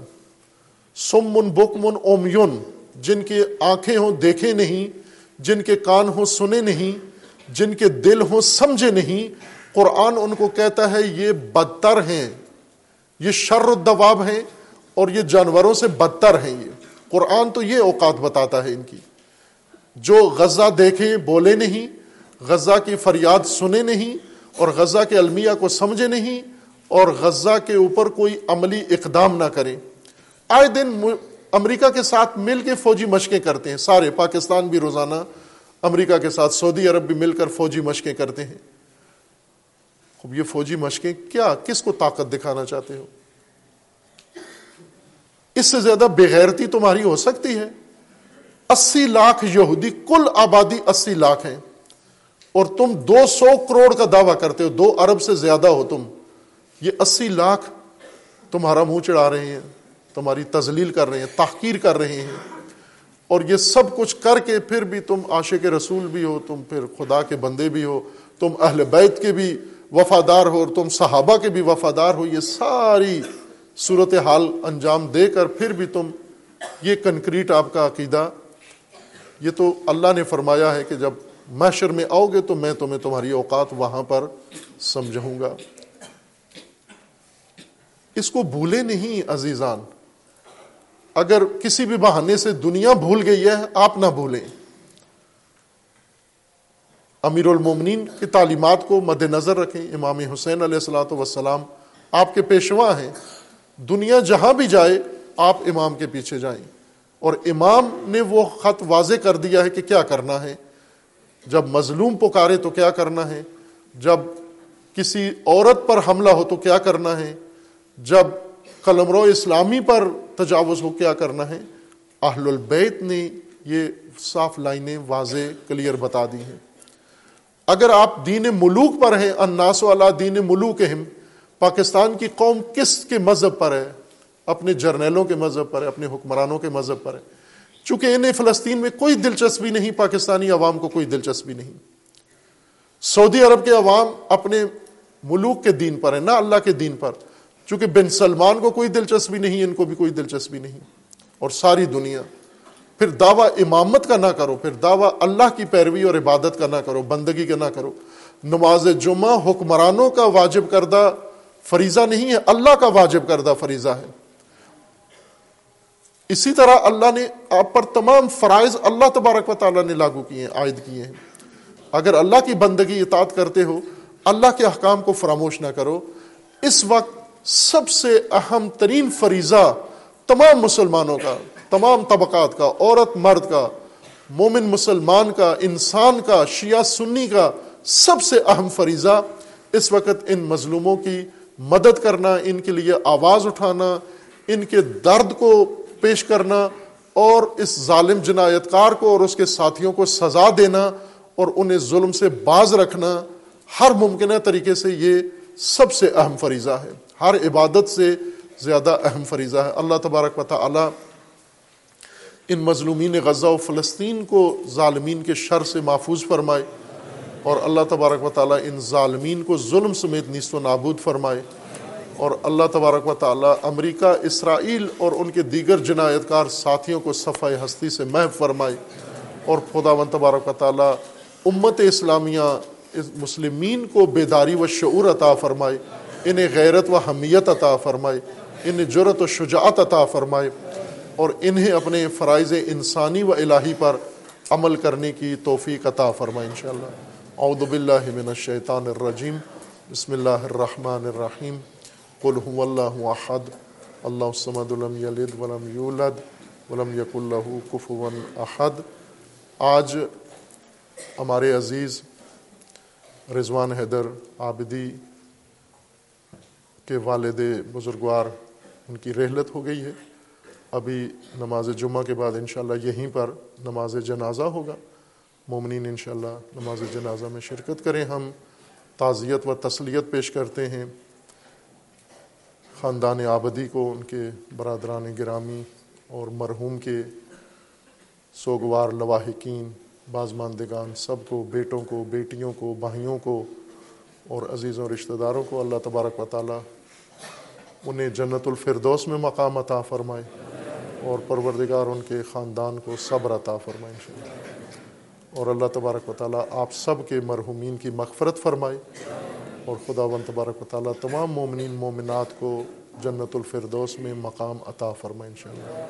سمن، بکمن، اومیون، جن کی آنکھیں ہوں دیکھے نہیں، جن کے کان ہوں سنے نہیں، جن کے دل ہوں سمجھے نہیں، قرآن ان کو کہتا ہے یہ بدتر ہیں۔ یہ شر الدواب ہیں اور یہ جانوروں سے بدتر ہیں یہ۔ قرآن تو یہ اوقات بتاتا ہے ان کی، جو غزہ دیکھیں بولے نہیں، غزہ کی فریاد سنے نہیں، اور غزہ کے المیہ کو سمجھے نہیں، اور غزہ کے اوپر کوئی عملی اقدام نہ کریں۔ آئے دن امریکہ کے ساتھ مل کے فوجی مشقیں کرتے ہیں۔ سارے، پاکستان بھی روزانہ امریکہ کے ساتھ، سعودی عرب بھی مل کر فوجی مشقیں کرتے ہیں۔ اب یہ فوجی مشقیں کیا، کس کو طاقت دکھانا چاہتے ہو؟ اس سے زیادہ بغیرتی تمہاری ہو سکتی ہے۔ اسی لاکھ یہودی، کل آبادی اسی لاکھ ہیں اور تم دو سو کروڑ کا دعویٰ کرتے ہو، دو ارب سے زیادہ ہو تم۔ یہ اسی لاکھ تمہارا منہ چڑھا رہے ہیں، تمہاری تزلیل کر رہے ہیں، تحقیر کر رہے ہیں۔ اور یہ سب کچھ کر کے پھر بھی تم عاشق رسول بھی ہو، تم پھر خدا کے بندے بھی ہو، تم اہل بیت کے بھی وفادار ہو، اور تم صحابہ کے بھی وفادار ہو۔ یہ ساری صورت حال انجام دے کر پھر بھی تم یہ کنکریٹ آپ کا عقیدہ، یہ تو اللہ نے فرمایا ہے کہ جب محشر میں آؤ گے تو میں تمہیں تمہاری اوقات وہاں پر سمجھوں گا۔ اس کو بھولے نہیں عزیزان۔ اگر کسی بھی بہانے سے دنیا بھول گئی ہے، آپ نہ بھولیں۔ امیر المومنین کی تعلیمات کو مد نظر رکھیں۔ امام حسین علیہ السلاۃ وسلام آپ کے پیشوا ہیں۔ دنیا جہاں بھی جائے، آپ امام کے پیچھے جائیں۔ اور امام نے وہ خط واضح کر دیا ہے کہ کیا کرنا ہے۔ جب مظلوم پکارے تو کیا کرنا ہے۔ جب کسی عورت پر حملہ ہو تو کیا کرنا ہے۔ جب قلمرو اسلامی پر تجاوز ہو کیا کرنا ہے۔ اہل البیت نے یہ صاف لائنیں واضح کلیئر بتا دی ہیں۔ اگر آپ دین ملوک پر ہیں اناس والا دین ملوک ہم پاکستان کی قوم کس کے مذہب پر ہے؟ اپنے جرنیلوں کے مذہب پر ہے، اپنے حکمرانوں کے مذہب پر ہے۔ چونکہ انہیں فلسطین میں کوئی دلچسپی نہیں، پاکستانی عوام کو کوئی دلچسپی نہیں۔ سعودی عرب کے عوام اپنے ملوک کے دین پر ہے نہ اللہ کے دین پر۔ چونکہ بن سلمان کو کوئی دلچسپی نہیں، ان کو بھی کوئی دلچسپی نہیں۔ اور ساری دنیا۔ پھر دعویٰ امامت کا نہ کرو، پھر دعویٰ اللہ کی پیروی اور عبادت کا نہ کرو، بندگی کا نہ کرو۔ نماز جمعہ حکمرانوں کا واجب کردہ فریضہ نہیں ہے، اللہ کا واجب کردہ فریضہ ہے۔ اسی طرح اللہ نے آپ پر تمام فرائض اللہ تبارک و تعالیٰ نے لاگو کیے ہیں، عائد کیے ہیں۔ اگر اللہ کی بندگی اطاعت کرتے ہو، اللہ کے احکام کو فراموش نہ کرو، اس وقت سب سے اہم ترین فریضہ تمام مسلمانوں کا، تمام طبقات کا، عورت، مرد کا، مومن، مسلمان کا، انسان کا، شیعہ، سنی کا سب سے اہم فریضہ اس وقت ان مظلوموں کی مدد کرنا، ان کے لیے آواز اٹھانا، ان کے درد کو پیش کرنا، اور اس ظالم جنایت کار کو اور اس کے ساتھیوں کو سزا دینا اور انہیں ظلم سے باز رکھنا، ہر ممکنہ طریقے سے یہ سب سے اہم فریضہ ہے۔ ہر عبادت سے زیادہ اہم فریضہ ہے۔ اللہ تبارک و تعالی ان مظلومین غزہ و فلسطین کو ظالمین کے شر سے محفوظ فرمائے۔ اور اللہ تبارک و تعالیٰ ان ظالمین کو ظلم سمیت نیست و نابود فرمائے۔ اور اللہ تبارک و تعالیٰ امریکہ، اسرائیل اور ان کے دیگر جنایت کار ساتھیوں کو صفحہ ہستی سے محب فرمائے۔ اور خدا و تبارک و تعالیٰ امت اسلامیہ مسلمین کو بیداری و شعور عطا فرمائے، انہیں غیرت و حمیت عطا فرمائے، انہیں جرت و شجاعت عطا فرمائے۔ اور انہیں اپنے فرائض انسانی و الہی پر عمل کرنے کی توفیق عطا فرمائے، انشاءاللہ۔ اعوذ باللہ من الشیطان الرجیم، بسم اللہ الرحمن الرحیم، قل هو اللہ احد، اللہ الصمد ولم یلد ولم یولد ولم یک اللہ کفوا احد۔ آج ہمارے عزیز رضوان حیدر عابدی کے والد بزرگوار، ان کی رحلت ہو گئی ہے۔ ابھی نماز جمعہ کے بعد انشاءاللہ یہیں پر نماز جنازہ ہوگا۔ مومنین انشاءاللہ نماز جنازہ میں شرکت کریں ہم، تعزیت و تسلیت پیش کرتے ہیں۔ خاندان آبدی کو، ان کے برادران گرامی اور مرحوم کے سوگوار لواحقین، بازماندگان، سب کو، بیٹوں کو، بیٹیوں کو، بھائیوں کو اور عزیزوں رشتہ داروں کو اللہ تبارک و تعالیٰ انہیں جنت الفردوس میں مقام عطا فرمائے اور پروردگار ان کے خاندان کو صبر عطا فرمائے انشاءاللہ۔ اور اللہ تبارک و تعالیٰ آپ سب کے مرحومین کی مغفرت فرمائے اور خدا و تبارک و تعالیٰ تمام مومنین مومنات کو جنت الفردوس میں مقام عطا فرمائے انشاءاللہ۔